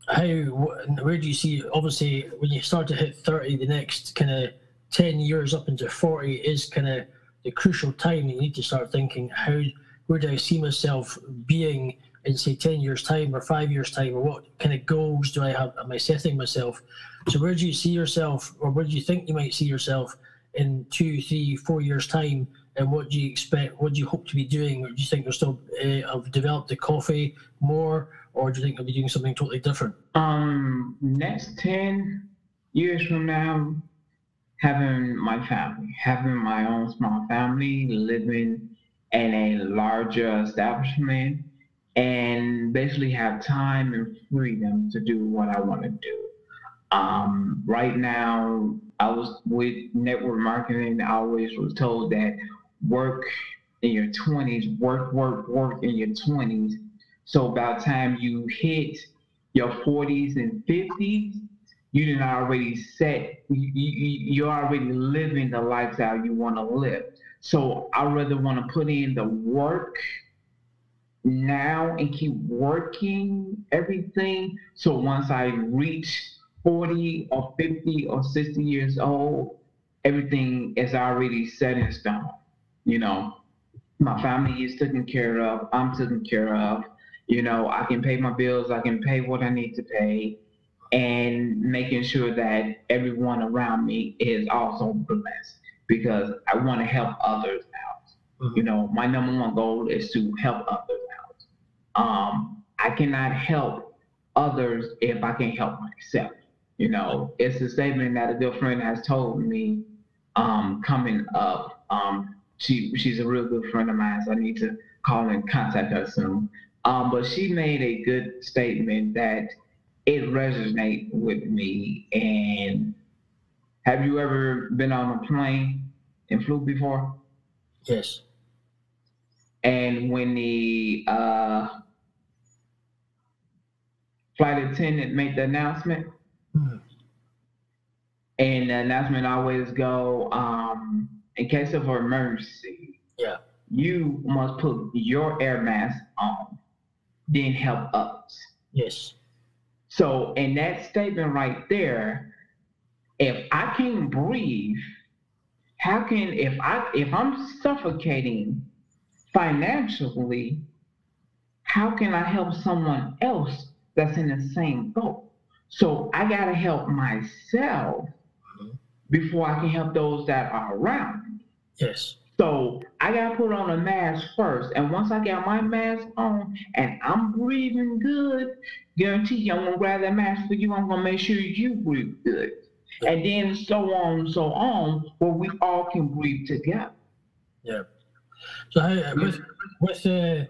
How where do you see? Obviously, when you start to hit thirty, the next kind of ten years up into forty is kind of the crucial time. You need to start thinking how where do I see myself being in say ten years time or five years time? Or what kind of goals do I have? Am I setting myself? So where do you see yourself or where do you think you might see yourself in two three four years time? And what do you expect what do you hope to be doing? Or do you think you'll still uh, have developed the coffee more or do you think you'll be doing something totally different Um, next 10 years from now, having my family, having my own small family, living in a larger establishment, and basically have time and freedom to do what I want to do. Um, right now, I was with network marketing. I always was told that work in your 20s, work, work, work in your 20s. So by the time you hit your 40s and 50s, you didn't already set, you, you, you're already living the lifestyle you want to live. So I rather want to put in the work now and keep working everything. So once I reach 40 or 50 or 60 years old, everything is already set in stone. You know, my family is taken care of, I'm taken care of. You know, I can pay my bills, I can pay what I need to pay, and making sure that everyone around me is also blessed because I want to help others out. You know, my number one goal is to help others out. Um, I cannot help others if I can't help myself. You know, it's a statement that a good friend has told me um, coming up. Um, she she's a real good friend of mine, so I need to call and contact her soon. Um, but she made a good statement that it resonates with me. And have you ever been on a plane and flew before? yes And when the uh, flight attendant made the announcement, Mhm. and the announcement always go, um, in case of emergency, yeah you must put your air mask on, then help others. yes So in that statement right there, if I can't breathe, how can if I if I'm suffocating financially, how can I help someone else that's in the same boat? So I gotta help myself mm-hmm. before I can help those that are around me. yes So I gotta put on a mask first. And once I get my mask on and I'm breathing good, guarantee you I'm gonna grab that mask for you. I'm gonna make sure you breathe good. And then so on and so on, where we all can breathe together. Yeah. So how, with with uh,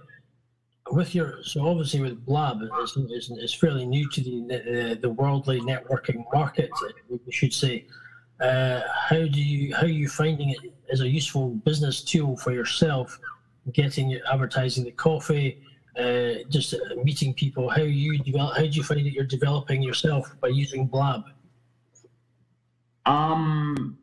with your so obviously with Blab, it's, it's, it's fairly new to the uh, the worldly networking market, we should say. Uh, how do you how are you finding it as a useful business tool for yourself, getting advertising the coffee, uh, just meeting people? How you develop? How do you find that you're developing yourself by using Blab? Um,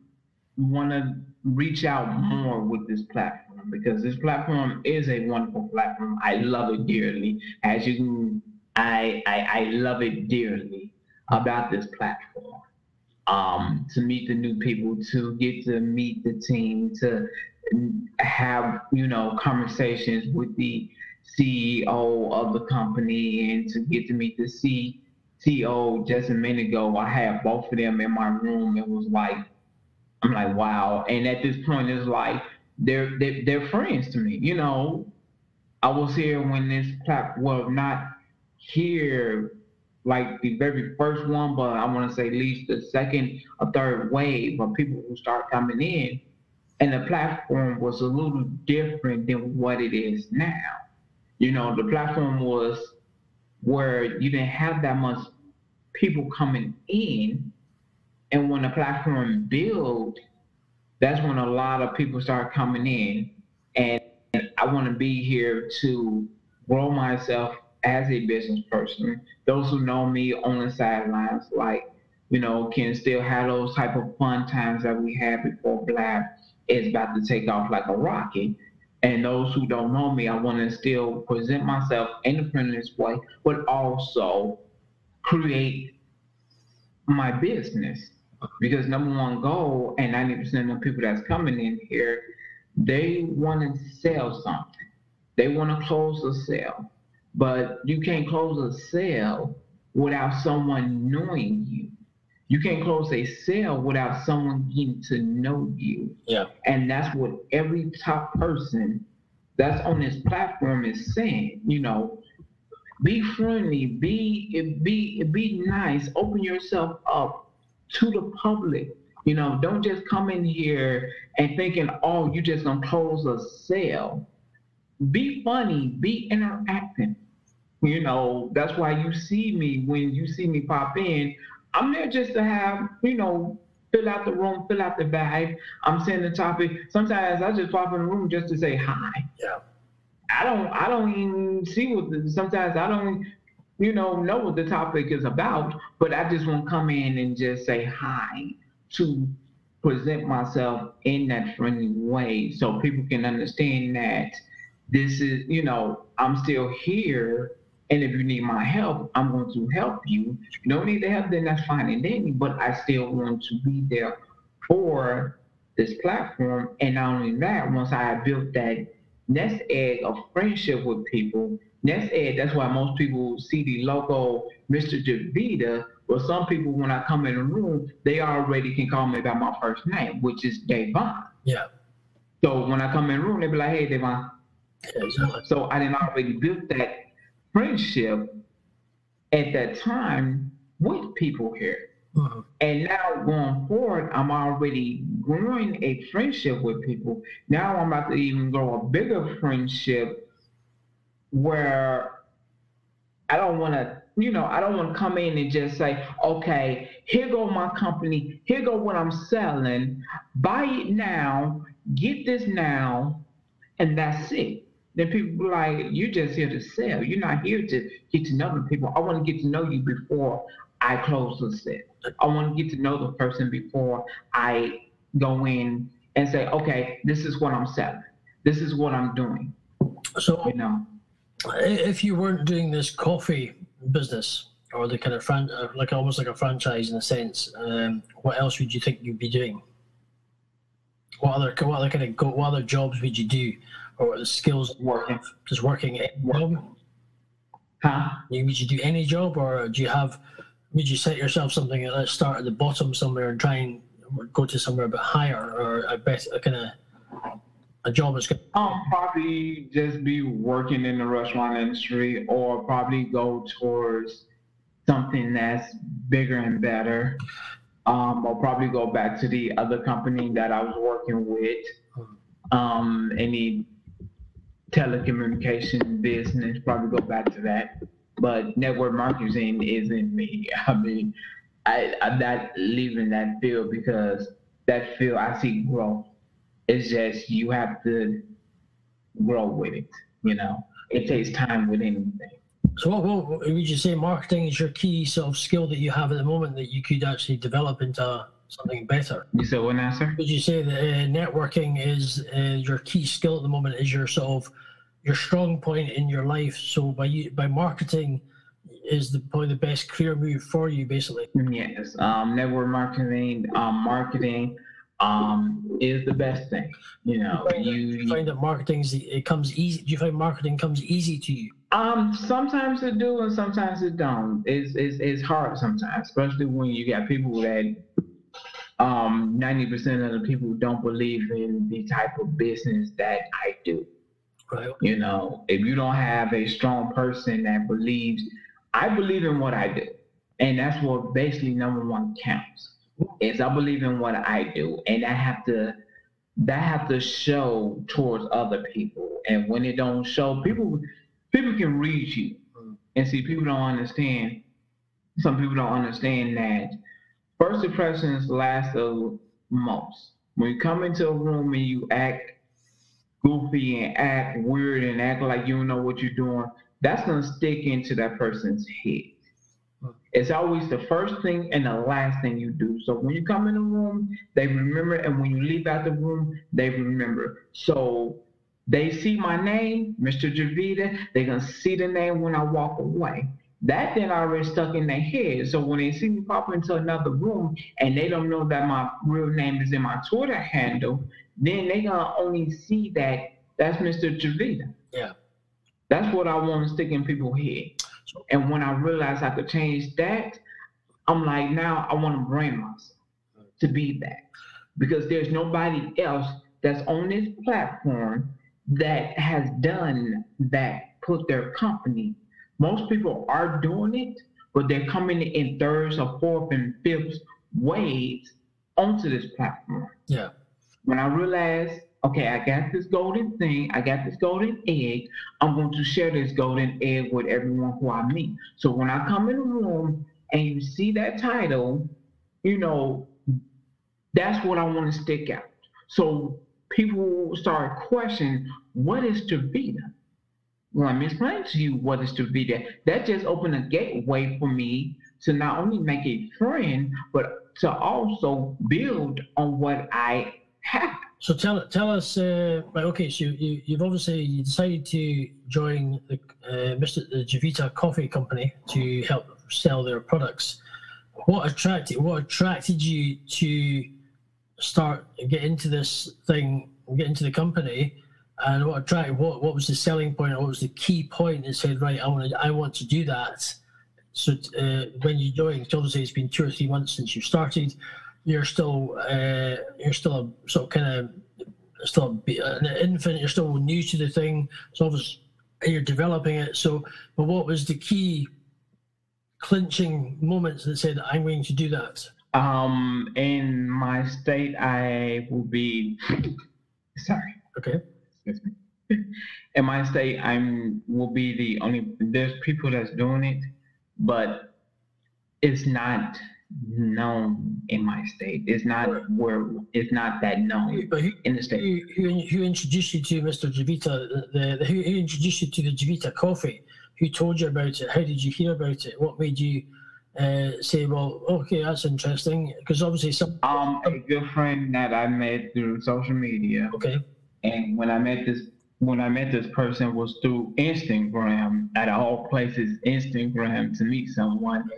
want to reach out more with this platform because this platform is a wonderful platform. I love it dearly. As you can, I I, I love it dearly about this platform um, to meet the new people, to get to meet the team, to have you know conversations with the CEO of the company, and to get to meet the CEO Just a minute ago, I had both of them in my room. It was like I'm like, wow. And at this point, it's like they're they're, they're friends to me. You know, I was here when this platform, well, not here like the very first one, but I want to say at least the second or third wave of people who start coming in. And the platform was a little different than what it is now. You know, the platform was where you didn't have that much people coming in. And when the platform built, that's when a lot of people start coming in. And I want to be here to grow myself as a business person. Those who know me on the sidelines, like, you know, can still have those type of fun times that we had before Blab is about to take off like a rocket. And those who don't know me, I want to still present myself in the friendliest way, but also create my business. Because number one goal, and 90% of the people that's coming in here, they want to sell something. They want to close a sale but you can't close a sale without someone knowing you. You can't close a sale without someone getting to know you. Yeah. And that's what every top person that's on this platform is saying. You know, be friendly, be be be nice, open yourself up to the public. You know, don't just come in here and thinking, oh, you just gonna close a sale. Be funny, be interacting. You know, that's why you see me when you see me pop in. I'm there just to have, you know, fill out the room, fill out the bag. I'm saying the topic. Sometimes I just pop in the room just to say hi. Yeah. I don't I don't even see what the, sometimes I don't you know know what the topic is about, but I just want to come in and just say hi to present myself in that friendly way so people can understand that this is you know I'm still here and if you need my help, I'm going to help you. You don't need the help, then that's fine and dandy, but I still want to be there for this platform. And not only that, once I built that nest egg of friendship with people, nest egg, that's why most people see the logo Mr. Javita. Well, some people, when I come in the room, they already can call me by my first name, which is Davon. Yeah. So when I come in the room, they be like, hey, Davon. Exactly. So I didn't already built that friendship at that time with people here. Mm-hmm. And now going forward, I'm already growing a friendship with people. Now I'm about to even grow a bigger friendship where I don't want to, you know, I don't want to come in and just say, okay, here go my company, here go what I'm selling, buy it now, get this now, and that's it then people like, you're just here to sell. You're not here to get to know the people. I want to get to know you before I close the sale. I want to get to know the person before I go in and say, okay, this is what I'm selling. This is what I'm doing. So, you know, if you weren't doing this coffee business or the kind of fran- uh, like almost like a franchise in a sense, um, what else would you think you'd be doing? What other what other kind of what other jobs would you do? Or the skills working just working job? Huh? Would you do any job, or do you have? Would you set yourself something? Let's start at the bottom somewhere and try and go to somewhere a bit higher, or a better kind of a job that's going? Um, probably just be working in the restaurant industry, or probably go towards something that's bigger and better. Um, I'll probably go back to the other company that I was working with. Um, any telecommunication business, probably go back to that. But network marketing isn't me. [laughs] I mean, I, I'm not leaving that field because that field I see growth. It's just you have to grow with it. You know, it takes time with anything. So, what, what would you say marketing is your key sort of skill that you have at the moment that you could actually develop into something better? You said one answer? Would you say that uh, networking is uh, your key skill at the moment? Is your sort of your strong point in your life? So, by you, by marketing is the probably the best career move for you, basically. Yes, um, network marketing, um, marketing, um, is the best thing. You know, Do you you, find that marketing is- it comes easy? Do you find marketing comes easy to you? um, sometimes it do and sometimes it don't. It's, it's, it's hard sometimes, especially when you got people that, um, ninety percent of the people don't believe in the type of business that I do. Right. You know, if you don't have a strong person that believes, I believe in what I do. And that's what basically number one counts. Is I believe in what I do. And I have to that have to show towards other people. And when it don't show, people people can read you. And see, people don't understand. Some people don't understand that first impressions last the most. When you come into a room and you act goofy and act weird and act like you don't know what you're doing, that's gonna stick into that person's head. It's always the first thing and the last thing you do. So when you come in the room, they remember, and when you leave out the room, they remember. So they see my name, Mr. Javita, they're gonna see the name when I walk away. That then already stuck in their head. So when they see me pop into another room and they don't know that my real name is in my Twitter handle, then they gonna only see that that's Mr. Javita. Yeah. That's what I want to stick in people's head. And when I realized I could change that, I'm like, now I want to brand myself to be that. Because there's nobody else that's on this platform that has done that, put their company. Most people are doing it, but they're coming in thirds or fourth and fifth waves onto this platform Yeah. when I realized, okay, I got this golden thing, I got this golden egg, I'm going to share this golden egg with everyone who I meet. So when I come in the room and you see that title, you know, that's what I want to stick out. So people start questioning, what is Javita? Let me explain to you what is Javita. That just opened a gateway for me to not only make a friend, but to also build on what I have. So tell tell us, uh, right? Okay, so you you've obviously you decided to join the uh, Mr. the Javita Coffee Company to help sell their products. What attracted what attracted you to start get into this thing, get into the company, and what attracted what what was the selling point? What was the key point that said, right, I want to I want to do that. So uh, when you're joined, obviously it's been two or three months since you started you're still uh, you're still a sort of kind of still an infant. You're still new to the thing. So obviously you're developing it. So, but what was the key clinching moments that said I'm going to do that? Um, in my state, I will be sorry. Okay. Excuse me. [laughs] In my state, I'm will be the only. There's people that's doing it, but it's not known in my state. It's not where it's not that known But who, in the state. who, who, who introduced you to Mr. Javita? The, the who, who introduced you to the Javita coffee? Who told you about it? How did you hear about it? What made you uh, say, "Well, okay, that's interesting"? Because obviously, some Um, a good friend that I met through social media. okay, And when I met this when I met this person was through Instagram, at all places, Instagram to meet someone.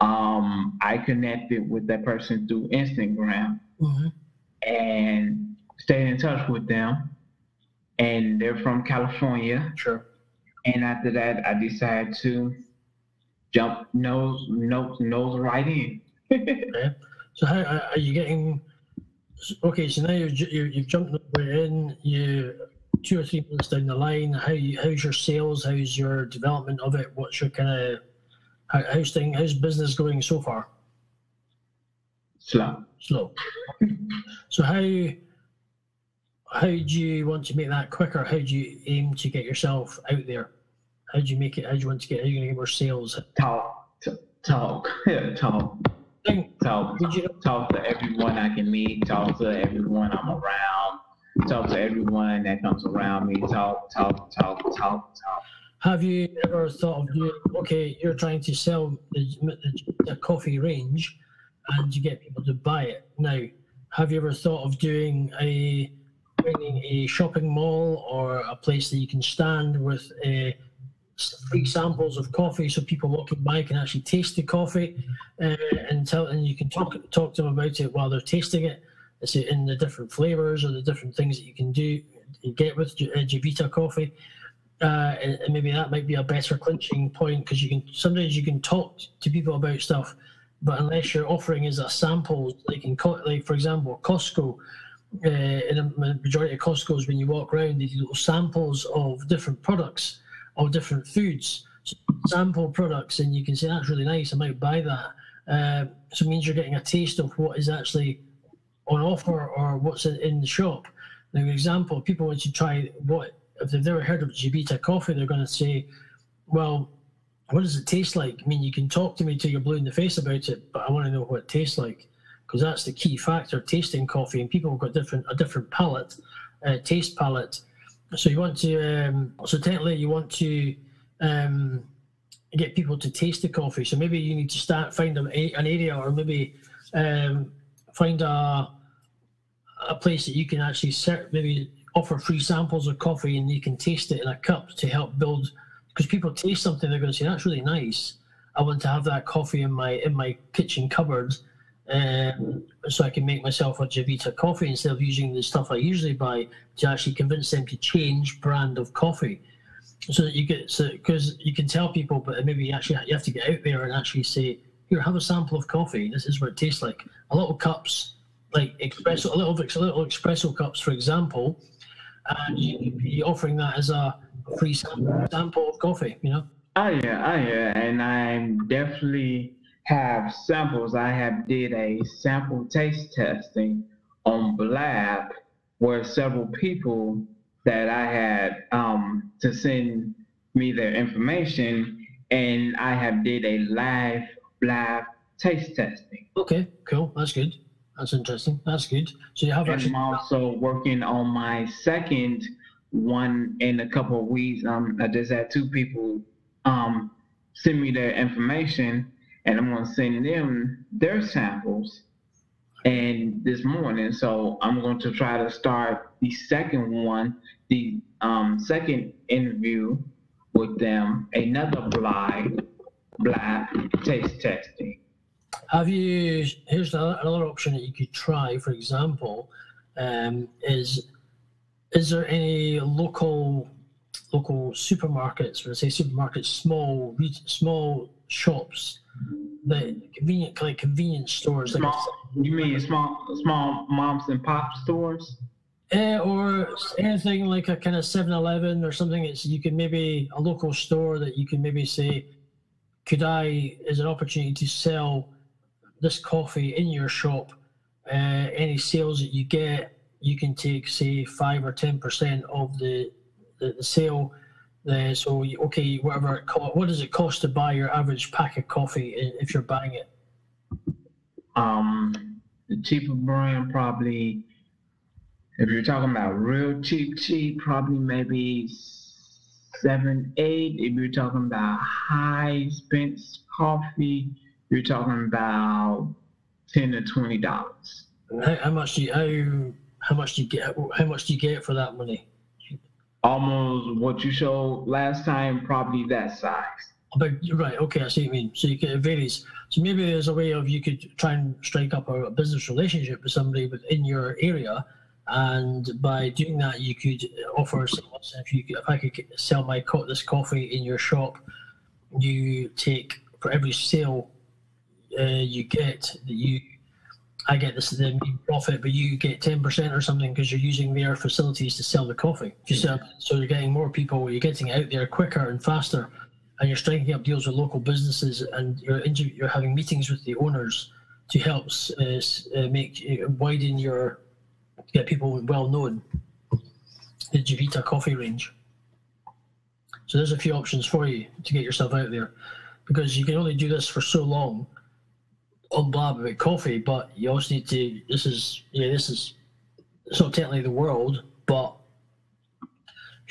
Um, I connected with that person through Instagram hmm and stayed in touch with them. And they're from California. sure. And after that, I decided to jump nose nose nose right in. [laughs] Okay. So how are you getting? Okay, so now you're, you you've jumped in. You two or three months down the line. How you, how's your sales? How's your development of it? What's your kind of how, how's thing? How's business going so far? Slow. Slow. so how how do you want to make that quicker? How do you aim to get yourself out there? How do you make it? How do you want to get? How are you going to get more sales? Talk, talk, [laughs] talk, Think, talk, talk to everyone I can meet. Talk to everyone I'm around. Talk to everyone that comes around me. Talk, talk, talk, talk, talk. Have you ever thought of doing? Okay, you're trying to sell the, the, the coffee range, and you get people to buy it. Now, have you ever thought of doing a bringing a shopping mall or a place that you can stand with uh, free samples of coffee, so people walking by can actually taste the coffee, uh, and tell and you can talk talk to them about it while they're tasting it. It's in the different flavors or the different things that you can do you get with J- uh, Javita coffee uh, and, and maybe that might be a better clinching point because you can sometimes you can talk to people about stuff, but unless your offering is a sample, like in like for example Costco, uh, in a majority of Costco's when you walk around, they do little samples of different products of different foods, so sample products, and you can say that's really nice. I might buy that. Uh, so it means you're getting a taste of what is actually on offer or what's in, the shop. Now, for example, people want to try what if they've never heard of Javita coffee, they're going to say, "Well, what does it taste like?" I mean, you can talk to me till you're blue in the face about it, but I want to know what it tastes like because that's the key factor: tasting coffee. And people have got different a different palate, uh, taste palate. So you want to, um, so technically, you want to um, get people to taste the coffee. So maybe you need to start find an, an area, or maybe um, find a a place that you can actually set, maybe offer free samples of coffee and you can taste it in a cup to help build because people taste something they're going to say that's really nice i want to have that coffee in my in my kitchen cupboard um, so i can make myself a javita coffee instead of using the stuff i usually buy to actually convince them to change brand of coffee. So that you get so because you can tell people but maybe you actually you have to get out there and actually say here have a sample of coffee. This is what it tastes like. A little cups like espresso, a little, a little espresso cups, for example, and you be offering that as a free sam- sample of coffee. You know, Oh yeah, oh yeah, and I'm definitely have samples. I have did a sample taste testing on Blab where several people that I had um, to send me their information, and I have did a live Blab taste testing. okay, cool, that's good, that's interesting, that's good. So you have And actually, I'm also working on my second one in a couple of weeks. Um, I just had two people um, send me their information, and I'm going to send them their samples. And this morning, so I'm going to try to start the second one, the um, second interview with them, another blind black taste testing. have you? Here's another, another option that you could try. For example, um, is is there any local local supermarkets? When I say supermarkets, small small shops that convenient like convenience stores like. Small, you mean small, small moms and pop stores? Uh, or anything like a kind of 7-Eleven or something. It's you can maybe a local store that you can maybe say, could I is an opportunity to sell this coffee in your shop? Uh, any sales that you get, you can take say five or ten percent of the the, the sale. Uh, so okay, whatever it co- what does it cost to buy your average pack of coffee if you're buying it? Um, the cheaper brand probably, if you're talking about real cheap, cheap, probably maybe seven, eight. If you're talking about high expense coffee, you're talking about ten to twenty dollars. How, how much do you how how much do you get how much do you get for that money? Almost what you showed last time, probably that size. But you're right. Okay, I see what you mean. So you can, it varies. So maybe there's a way of you could try and strike up a, a business relationship with somebody within your area, and by doing that, you could offer. listen, If you if I could sell my co- this coffee in your shop, you take for every sale uh, you get that you I get this the main profit, but you get ten percent or something because you're using their facilities to sell the coffee. You sell, so you're getting more people, you're getting out there quicker and faster, and you're striking up deals with local businesses, and you're inter- you're having meetings with the owners to help uh, uh, make uh, widen your get people well known. The Javita coffee range. So there's a few options for you to get yourself out there, because you can only do this for so long blab about coffee, but you also need to. This is yeah, this is not technically the world, but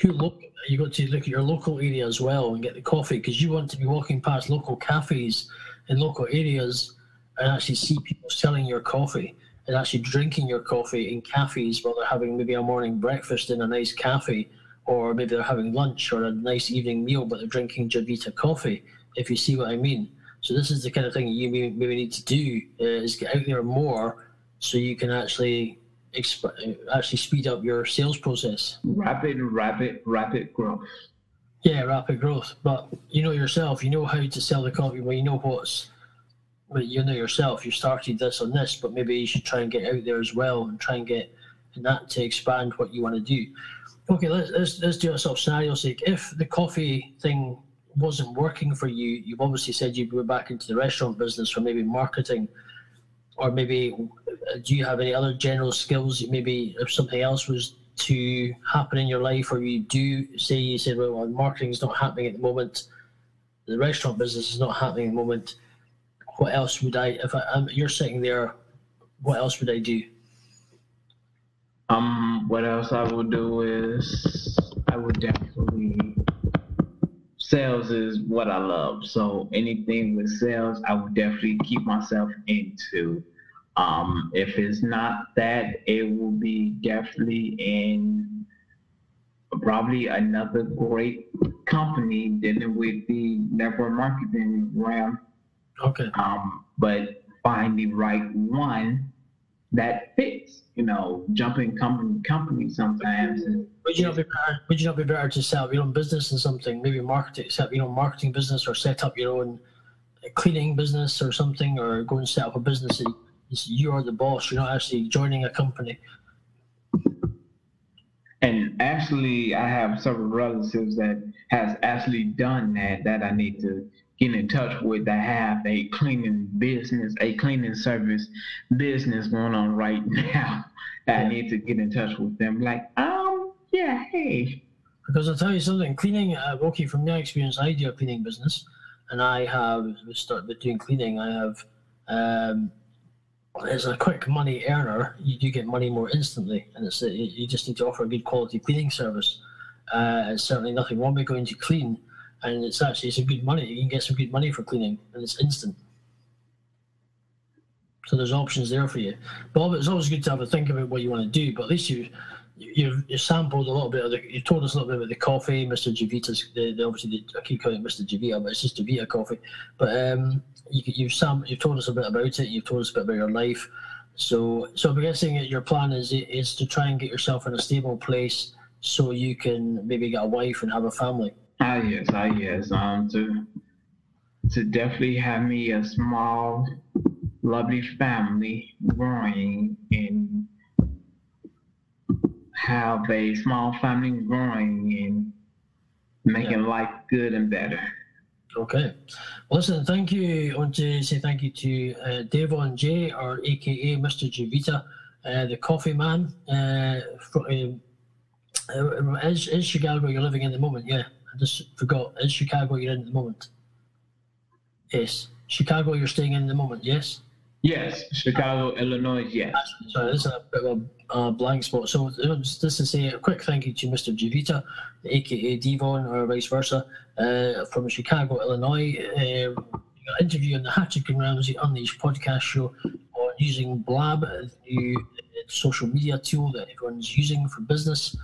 you look. You got to look at your local area as well and get the coffee because you want to be walking past local cafes in local areas and actually see people selling your coffee and actually drinking your coffee in cafes while they're having maybe a morning breakfast in a nice cafe or maybe they're having lunch or a nice evening meal but they're drinking Javita coffee if you see what I mean so this is the kind of thing you maybe, maybe need to do uh, is get out there more so you can actually exp- actually speed up your sales process. Rapid, rapid, rapid growth. Yeah, rapid growth. But you know yourself, you know how to sell the coffee. Well, you know what's, well, you know yourself. You started this on this, but maybe you should try and get out there as well and try and get and that to expand what you want to do. Okay, let's let's, let's do a sort of scenario sake. If the coffee thing wasn't working for you, you've obviously said you'd go back into the restaurant business for maybe marketing, or maybe uh, do you have any other general skills? Maybe if something else was to happen in your life, or you do say you said, well, well marketing is not happening at the moment, the restaurant business is not happening at the moment. What else would I, if I, um, you're sitting there, what else would I do? Um, what else I would do is I would definitely sales is what I love. So anything with sales, I would definitely keep myself into. Um, if it's not that, it will be definitely in probably another great company dealing with the network marketing realm. Okay. Um, but find the right one that fits. You know, jumping company company sometimes. would you not be better? Would you not be better to set up your own business in something? Maybe market, set up your own marketing business, or set up your own uh, cleaning business or something, or go and set up a business that you're the boss. You're not actually joining a company. And actually, I have several relatives that has actually done that. That I need to get in touch with that have a cleaning business, a cleaning service business going on right [laughs] now. I need to get in touch with them. Like, um, yeah, hey. Because I'll tell you something, cleaning, uh, okay, from my experience, I do a cleaning business and I have started doing cleaning. I have, um, as a quick money earner, you do get money more instantly. And it's you just need to offer a good quality cleaning service. Uh, it's certainly nothing wrong with going to clean and it's actually some good money. You can get some good money for cleaning, and it's instant. So there's options there for you. Bob, it's always good to have a think about what you want to do, but at least you you've you sampled a little bit of the. You told us a little bit about the coffee, Mr. Javita's. The, the obviously the, I keep calling it Mr. Javita, but it's just Javita coffee. But um, you, you've sam you've told us a bit about it. You've told us a bit about your life. So so I'm guessing your plan is is to try and get yourself in a stable place so you can maybe get a wife and have a family. Ah yes, ah yes. Um, to to definitely have me a small, lovely family growing and have a small family growing and making yeah. life good and better. Okay. Well, listen, thank you. I want to say thank you to uh, Devon J, or AKA Mr. Javita, uh, the coffee man. Uh, for, um, uh, is, is Chicago where you're living in the moment? Yeah. I just forgot. Is Chicago you're in at the moment? Yes. Chicago you're staying in at the moment, yes? Yes, Chicago, Illinois, yes. Sorry, this is a bit of a uh, blank spot. So just to say a quick thank you to Mr. Javita, aka Devon, or vice versa, uh, from Chicago, Illinois. Uh, interview on the Hatrick and Ramsey Unleashed podcast show on using Blab, the new social media tool that everyone's using for business.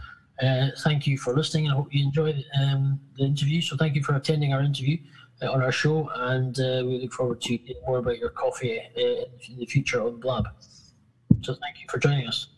Uh, thank you for listening. I hope you enjoyed um, the interview. So thank you for attending our interview uh, on our show, and uh, we look forward to hearing more about your coffee uh, in the future on Blab. So thank you for joining us.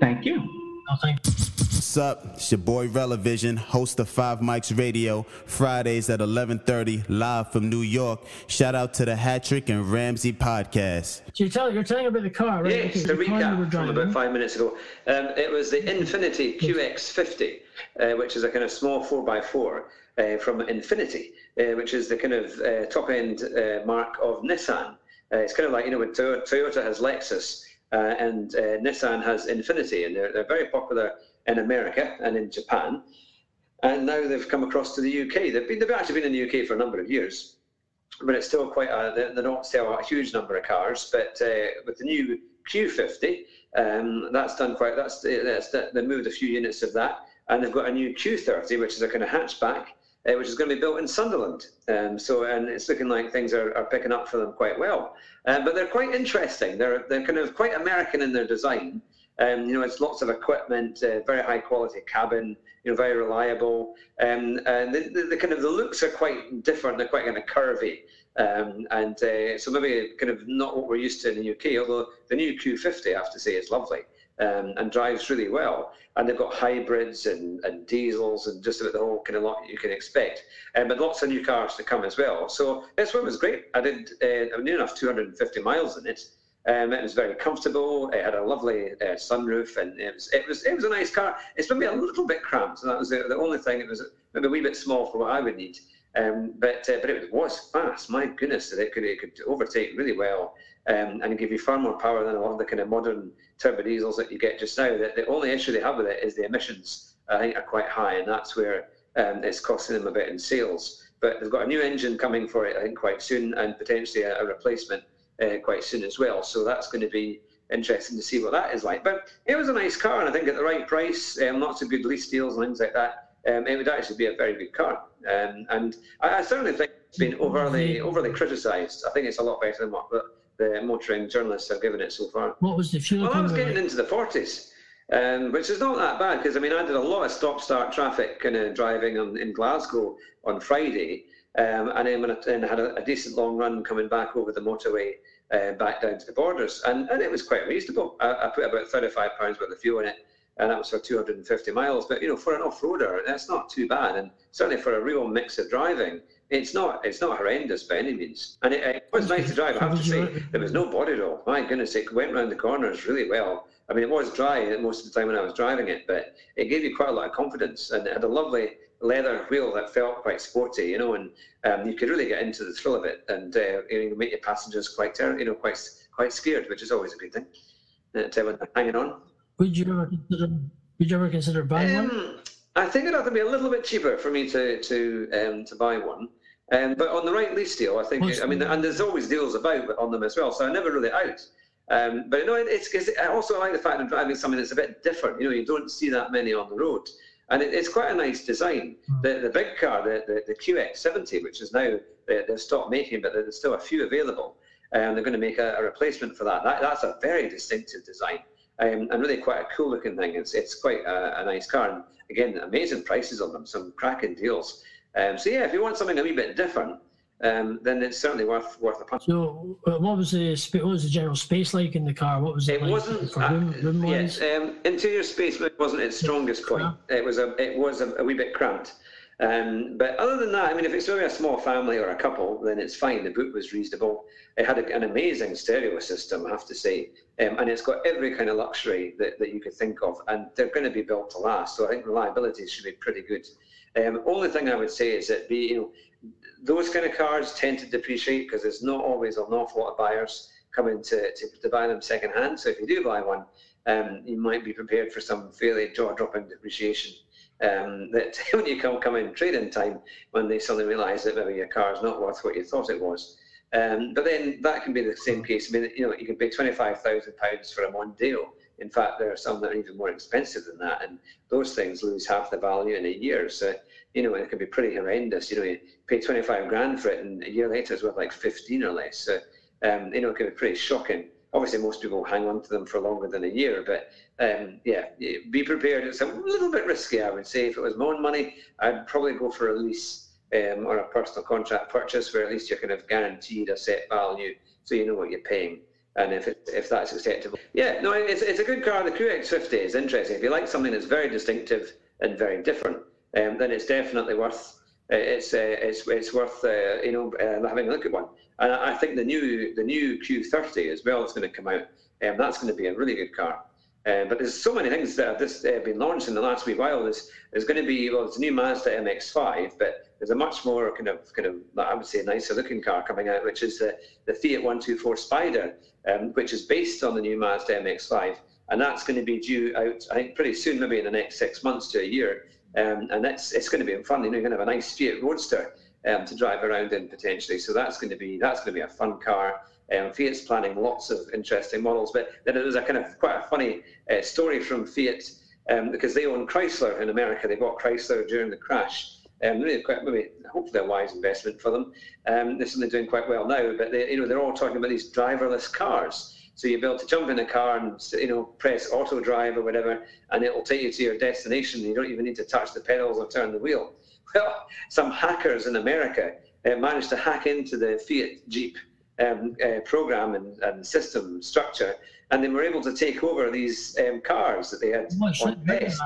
Thank you. No, thank you. What's up? It's your boy Relevision, host of Five Mics Radio, Fridays at 11:30, live from New York. Shout out to the Hatrick and Ramsey podcast. So you tell you're telling about the car, right? Yes, Okay, to the car you recap from about five minutes ago. Um, it was the Infiniti QX50, uh, which is a kind of small 4x4 uh, from Infiniti, uh, which is the kind of uh, top end uh, mark of Nissan. Uh, it's kind of like, you know, when Toyota, Toyota has Lexus uh, and uh, Nissan has Infiniti, and they're, they're very popular in America and in Japan. And now they've come across to the UK. They've, been, they've actually been in the UK for a number of years but it's still quite a, they, don't sell a huge number of cars. But uh, with the new Q50, um, that's done quite. That's, that's they moved a few units of that, and they've got a new Q30, which is a kind of hatchback, uh, which is going to be built in Sunderland. Um, so and it's looking like things are, are picking up for them quite well. Um, but they're quite interesting. They're they're kind of quite American in their design. Um, you know, it's lots of equipment, uh, very high quality cabin, you know, very reliable. Um, and the, the, the kind of the looks are quite different. They're quite kind of curvy. Um, and uh, so maybe kind of not what we're used to in the UK, although the new Q50, I have to say, is lovely um, and drives really well. And they've got hybrids and, and diesels and just about the whole kind of lot you can expect. Um, but lots of new cars to come as well. So this one was great. I did uh, near enough 250 miles in it. Um, it was very comfortable. It had a lovely uh, sunroof, and it was it was it was a nice car. It's maybe a little bit cramped, and that was the, the only thing. It was maybe a wee bit small for what I would need. Um, but uh, but it was fast. My goodness, it could it could overtake really well, um, and give you far more power than a lot of the kind of modern turbo diesels that you get just now. The, the only issue they have with it is the emissions. I think are quite high, and that's where um, it's costing them a bit in sales. But they've got a new engine coming for it, I think, quite soon, and potentially a, a replacement uh, quite soon as well. So that's going to be interesting to see what that is like. But it was a nice car, and I think at the right price, um, lots of good lease deals and things like that, um, it would actually be a very good car. Um, and I, I certainly think it's been overly overly criticised. I think it's a lot better than what the, motoring journalists have given it so far. What was the fuel Well, I was getting like? into the 40s, um, which is not that bad because I mean I did a lot of stop-start traffic kind of driving on, in Glasgow on Friday, um, and then when I, and had a, a decent long run coming back over the motorway uh, back down to the borders, and, and it was quite reasonable. I, I put about 35 pounds worth of fuel in it, and that was for 250 miles. But you know, for an off-roader, that's not too bad, and certainly for a real mix of driving. It's not. It's not horrendous by any means, and it, it was nice to drive. I have to say, there was no body roll. My goodness, it went round the corners really well. I mean, it was dry most of the time when I was driving it, but it gave you quite a lot of confidence, and it had a lovely leather wheel that felt quite sporty, you know, and um, you could really get into the thrill of it, and uh, you know, make your passengers quite, ter- you know, quite quite scared, which is always a good thing. Uh, to when they're hanging on. Would you ever consider? Would you ever consider buying one? Um, I think it'd have to be a little bit cheaper for me to to um, to buy one. Um, but on the right lease deal, I think. What's I mean, and there's always deals about on them as well, so I never really out. Um, but no, it- it's, it's I also like the fact of driving something that's a bit different. You know, you don't see that many on the road, and it, it's quite a nice design. Hmm. The the big car, the the, the QX70, which is now they, they've stopped making, but there's still a few available, and they're going to make a, a replacement for that. that. That's a very distinctive design um, and really quite a cool looking thing. It's it's quite a, a nice car, and again, amazing prices on them, some cracking deals. Um, so yeah, if you want something a wee bit different, um, then it's certainly worth worth a punch. So, uh, what was the what was the general space like in the car? What was it, It like wasn't. uh, room, room yes, um, interior space wasn't its strongest point. It was a it was a, a wee bit cramped. Um, but other than that, I mean, if it's really a small family or a couple, then it's fine. The boot was reasonable. It had a, an amazing stereo system, I have to say, um, and it's got every kind of luxury that, that you could think of, and they're going to be built to last. So I think reliability should be pretty good. Um, only thing I would say is that be you know those kind of cars tend to depreciate because there's not always an awful lot of buyers coming to, to, to buy them second hand. So if you do buy one, um, you might be prepared for some fairly jaw-dropping depreciation. Um, [laughs] that when you come come in trade-in time, when they suddenly realise that maybe your car is not worth what you thought it was. Um, but then that can be the same case. I mean, you know, you can pay twenty-five thousand pounds for a Mondeo. In fact, there are some that are even more expensive than that, and those things lose half the value in a year. So, you know, it can be pretty horrendous. You know, you pay twenty-five grand for it, and a year later it's worth like fifteen or less. So, um, you know, it can be pretty shocking. Obviously, most people hang on to them for longer than a year, but um, yeah, yeah, be prepared. It's a little bit risky, I would say. If it was my own money, I'd probably go for a lease um, or a personal contract purchase, where at least you're kind of guaranteed a set value, so you know what you're paying. and if it, if that's acceptable. Yeah, no, it's, it's a good car. The QX50 is interesting. If you like something that's very distinctive and very different, um, then it's definitely worth uh, it's uh, it's it's worth uh, you know uh, having a look at one. And I think the new the new Q30 as well is going to come out. Um, that's going to be a really good car. Uh, but there's so many things that have just uh, been launched in the last wee while. There's, there's going to be well, it's a new Mazda MX-5, but there's a much more kind of kind of I would say nicer looking car coming out, which is the the Fiat 124 Spider, um, which is based on the new Mazda MX-5, and that's going to be due out I think pretty soon, maybe in the next six months to a year. Um, and that's it's going to be fun. You know, you're going to have a nice Fiat Roadster um, to drive around in potentially. So that's going to be that's going to be a fun car. Um, Fiat's planning lots of interesting models, but then there's a kind of quite a funny uh, story from Fiat um, because they own Chrysler in America. They bought Chrysler during the crash. Um, really quite, maybe hopefully a wise investment for them. Um, they're certainly doing quite well now, but they, you know they're all talking about these driverless cars. So you'll be able to jump in a car and you know press auto drive or whatever, and it will take you to your destination. You don't even need to touch the pedals or turn the wheel. [laughs] Well, some hackers in America uh, managed to hack into the Fiat Jeep um, uh, program and, and, system structure, and they were able to take over these um, cars that they had on test.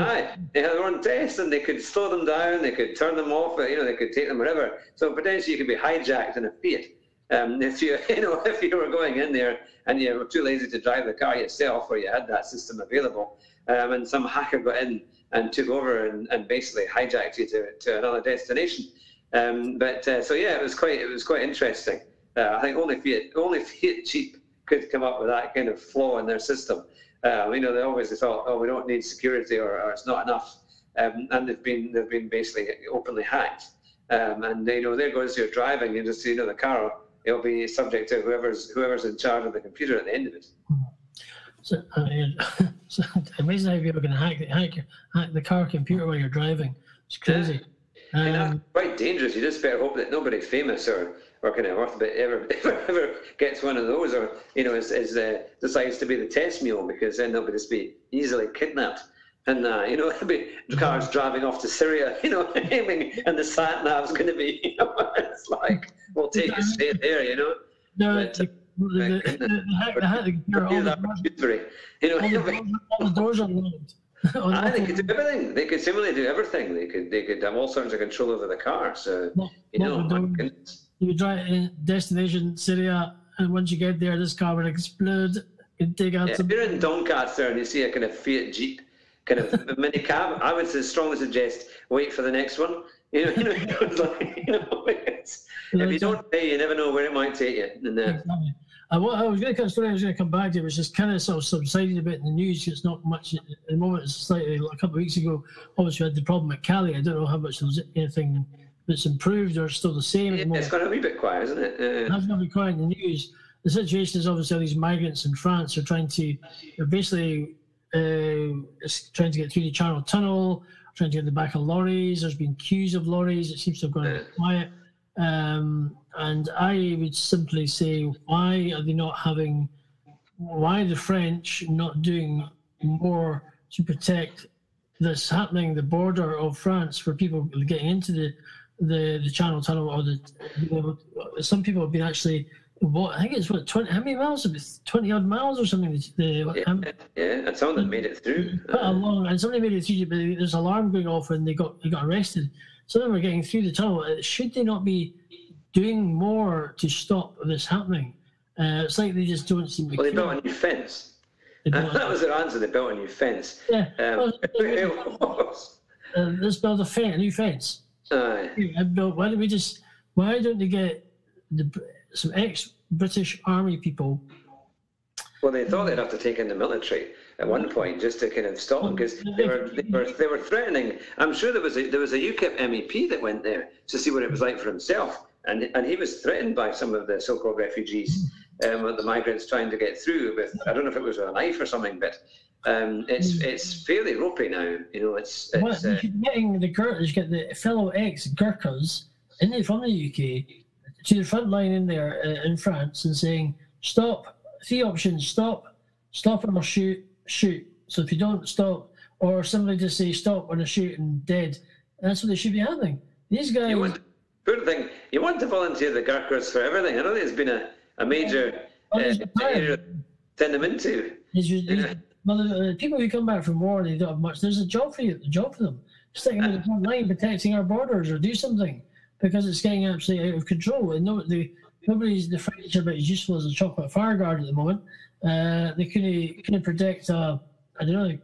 Aye, they had on test, and they could slow them down, they could turn them off, you know, they could take them wherever. So potentially you could be hijacked in a Fiat. Um, if you [laughs] you know if you were going in there and you were too lazy to drive the car yourself, or you had that system available, um, and some hacker got in and took over and, and basically hijacked you to, to another destination. Um, but uh, so yeah, it was quite it was quite interesting. Uh, I think only Fiat only Fiat Jeep could come up with that kind of flaw in their system. Uh, you know, they obviously thought, oh, we don't need security or, or it's not enough, um, and they've been they've been basically openly hacked. Um, and you know, there goes your driving. You just you know the car it'll be subject to whoever's whoever's in charge of the computer at the end of it. So, I mean, [laughs] so amazing how people can hack, hack hack the car computer while you're driving. It's crazy. Yeah. Um, that's quite dangerous. You just better hope that nobody famous or or kind of worth a bit ever, [laughs] ever ever gets one of those, or you know, is, is uh, decides to be the test mule because then they'll just be easily kidnapped. And uh, you know, [laughs] be cars driving off to Syria, [laughs] you know, aiming, and the sat nav's going to be, [laughs] you know, it's like we'll take you straight there, you know. No, but, the, the, the, the, all the doors are locked. Ah, they could do everything. They could similarly do everything. They could they could have all sorts of control over the car. So you know, you drive in destination Syria, and once you get there, this car will explode. You take out yeah, some. If you're in Doncaster and you see a kind of Fiat Jeep, kind of mini cab, I would strongly suggest wait for the next one. [laughs] You know, you know, like, you know [laughs] if you don't pay, you never know where it might take you. And, uh, exactly. I, I was going to story I was going to come back to. It was just kind of sort of subsided a bit in the news. It's not much at the moment. It's slightly a couple of weeks ago. Obviously, we had the problem at Calais. I don't know how much there's anything that's improved or still the same. Yeah, the it's got a wee bit quiet, isn't it? Uh, it's going to be quiet in the news. The situation is obviously all these migrants in France are trying to, they're basically trying to get through the Channel Tunnel, trying to get the back of lorries. There's been queues of lorries. It seems to have gone quiet. Um, and I would simply say, why are they not having, why are the French not doing more to protect this happening, the border of France for people getting into the the, the Channel Tunnel or the some people have been actually what I think it's what twenty how many miles? Twenty odd miles or something. The, yeah, um, yeah, and some of them made it through. Quite a long, and somebody made it through, but there's alarm going off and they got they got arrested. Some of them are getting through the tunnel. Uh, should they not be doing more to stop this happening? Uh, it's like they just don't seem to. Well, they built a new fence. [laughs] that was their answer. They built a new fence. Yeah. Um, well, [laughs] [laughs] uh, let's build a, fence, a new fence. Aye. Why don't we just? Why don't they get the some ex-British Army people. Well, they thought they'd have to take in the military at one point just to kind of stop them because they were, they were they were threatening. I'm sure there was a, there was a UKIP MEP that went there to see what it was like for himself, and and he was threatened by some of the so-called refugees, um, the migrants trying to get through with I don't know if it was a knife or something, but um, it's it's fairly ropey now. You know, it's, it's well, uh, getting the Gurkhas, get the fellow ex Gurkhas in the, from the UK to the front line in there uh, in France and saying, stop, three options, stop, stop or shoot, shoot. So if you don't stop, or somebody just say stop when I shoot and dead, that's what they should be having. These guys. You want, poor thing, you want to volunteer the Gurkhas for everything. I know there's been a, a major uh, send them into. yeah. Well, people who come back from war, they don't have much. There's a job for you, a job for them. Stick them in the front line, protecting our borders, or do something because it's getting absolutely out of control. And no, the, nobody's the French are about as useful as a chocolate fire guard at the moment. Uh, they couldn't couldn't protect. Uh, I don't know.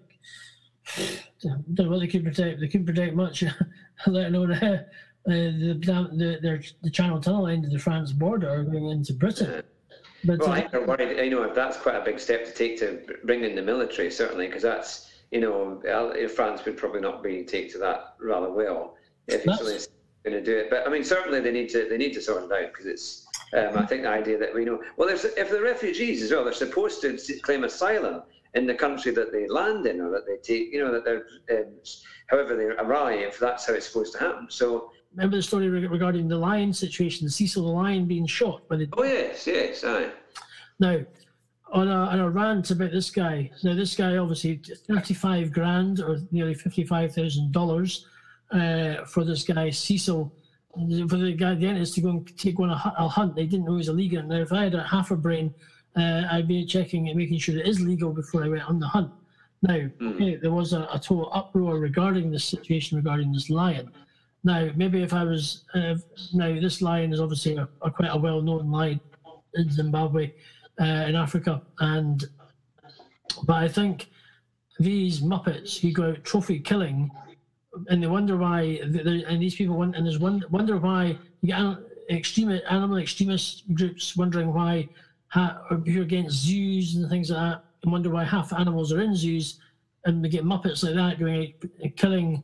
They, don't know what they could protect. They couldn't protect much, [laughs] let alone uh, the, the, the, the Channel Tunnel of the France border going into Britain. But, well, uh, I'm worried. I know that's quite a big step to take to bring in the military, certainly, because that's you know France would probably not be take to that rather well if really going to do it. But I mean, certainly they need to they need to sort it out because it's. Um, I think the idea that we know well, if they're refugees as well, they're supposed to claim asylum in the country that they land in or that they take, you know, that they're, um, however they arrive, that's how it's supposed to happen. So. Remember the story regarding the lion situation, Cecil the lion being shot by the. Oh yes, yes, aye. Now, on a, on a rant about this guy. Now, this guy obviously thirty-five grand or nearly fifty-five thousand uh, for this guy Cecil. For the guy, the dentist to go and take one a, hunt. They didn't know he was illegal. Now, if I had a half a brain, uh, I'd be checking and making sure it is legal before I went on the hunt. Now, mm. okay, there was a, a, total uproar regarding this situation regarding this lion. Now, maybe if I was uh, now this lion is obviously a, a quite a well-known lion in Zimbabwe, uh, in Africa, and but I think these Muppets who go out trophy killing, and they wonder why, and these people want, and there's one wonder why extreme animal extremist groups wondering why you're against zoos and things like that, and wonder why half animals are in zoos, and we get Muppets like that going out killing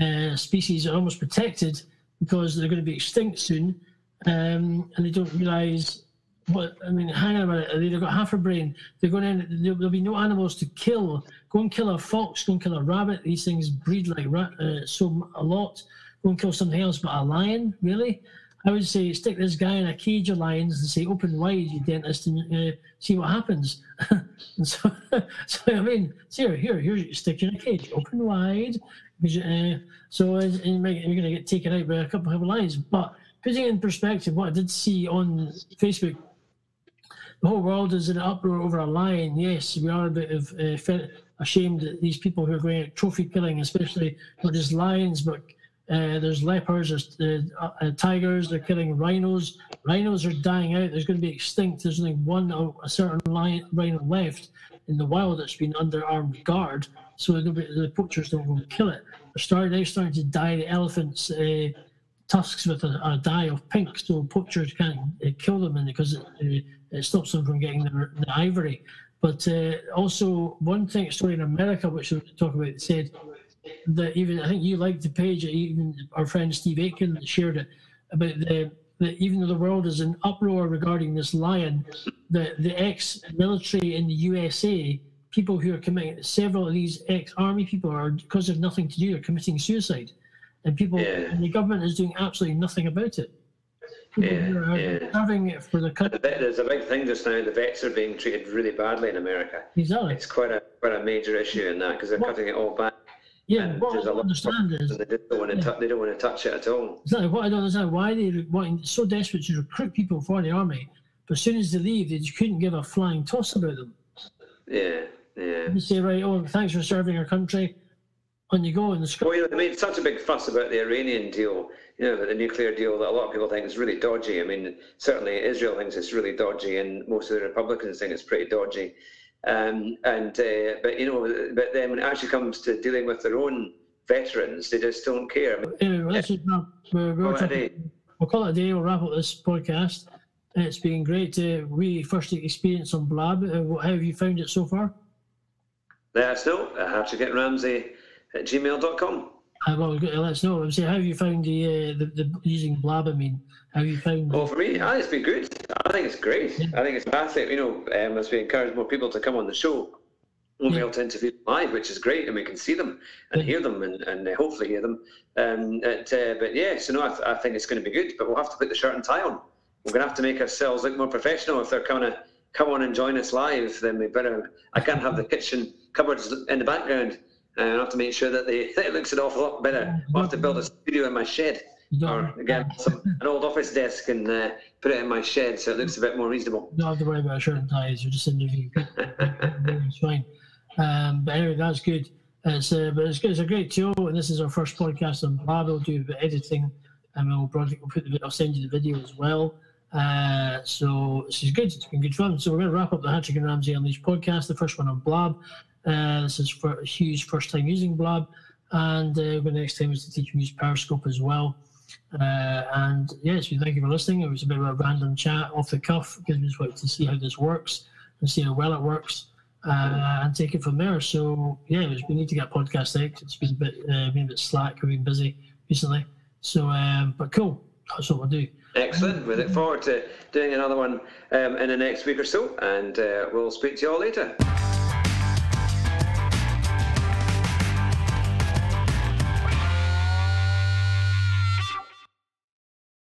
uh, species that are almost protected because they're going to be extinct soon, um, and they don't realise what I mean. Hang on a minute, they've got half a brain. They're going in. There'll be no animals to kill. Go and kill a fox. Go and kill a rabbit. These things breed like uh, so a lot. Go and kill something else, but a lion, really? I would say stick this guy in a cage of lions and say, "Open wide, you dentist, and uh, see what happens." [laughs] and so, [laughs] so I mean, here, here, here, stick you in a cage, open wide. Uh, so uh, you're going to get taken out by a couple of lions. But putting in perspective, what I did see on Facebook, the whole world is in an uproar over a lion. Yes, we are a bit of uh, ashamed that these people who are going out trophy killing, especially not just lions, but uh, there's leopards, there's uh, uh, tigers, they're killing rhinos. Rhinos are dying out. There's going to be extinct. There's only one, a certain lion, rhino left in the wild that's been under armed guard. So be, the poachers don't go and kill it. They're starting, they're starting to dye the elephants' uh, tusks with a, a, dye of pink so poachers can't uh, kill them because it, it, stops them from getting the, the ivory. But uh, also, one thing, story in America, which we'll talk about, said that even I think you liked the page. Even our friend Steve Aitken shared it about the that even though the world is in uproar regarding this lion, the the ex-military in the USA, people who are committing several of these ex-army people are because they've nothing to do are committing suicide, and people yeah. and the government is doing absolutely nothing about it. Yeah, yeah. having it for the country. There's a big thing just now. The vets are being treated really badly in America. Exactly. It's quite a quite a major issue in that because they're what? cutting it all back. Yeah, what I don't understand is they don't want to yeah. they don't want to touch it at all. Exactly. What I don't understand why they wanting so desperate to recruit people for the army, but as soon as they leave, they just couldn't give a flying toss about them. Yeah, yeah. You say right, oh, thanks for serving our country. On you go in the. Well, you know, they made such a big fuss about the Iranian deal, you know, the nuclear deal that a lot of people think is really dodgy. I mean, certainly Israel thinks it's really dodgy, and most of the Republicans think it's pretty dodgy. Um, and uh, but you know, but then when it actually comes to dealing with their own veterans, they just don't care. Anyway, let's just wrap. We're, we're talking, we'll call it a day. We'll wrap up this podcast. It's been great to really first experience on Blab. Uh, how have you found it so far? Let us know at Ramsey at gmail.com. Uh, well, let us know. I'm saying, how have you found the, uh, the, the using Blab? I mean, have you found? Well, for me, ah, it's been good. I think it's great. Yeah. I think it's fantastic. You know, um, as we encourage more people to come on the show, we'll yeah. be able to interview them live, which is great, and we can see them and yeah. hear them and, and uh, hopefully hear them. Um, at, uh, but yeah, so no, I, th- I think it's going to be good. But we'll have to put the shirt and tie on. We're going to have to make ourselves look more professional if they're coming to come on and join us live. Then we better. I can't have the kitchen cupboards in the background. Uh, I have to make sure that they, [laughs] it looks an awful lot better. We'll have to build a studio in my shed or again some, an old office desk and uh, put it in my shed so it looks a bit more reasonable. You don't have to worry about a shirt and ties. You're just interviewing [laughs] it's fine. Um, but anyway, that's good. It's uh, but it's. It's a great show, and this is our first podcast on Blab. We'll do a bit of editing, and we'll project. We'll put the. I'll send you the video as well. Uh, so this is good. It's been good fun. So we're going to wrap up the Hatrick and Ramsey on Unleashed podcast, the first one on Blab. This is for Hugh's first time using Blab, and uh, the next time is to teach him use Periscope as well. Uh, and yes, we thank you for listening. It was a bit of a random chat off the cuff because we just wanted to see how this works and see how well it works uh, and take it from there. So yeah, we need to get podcast out. It's been a bit uh, been a bit slack. We've been busy recently. So, um, but cool. That's what we'll do. Excellent. We look forward to doing another one um, in the next week or so, and uh, we'll speak to you all later.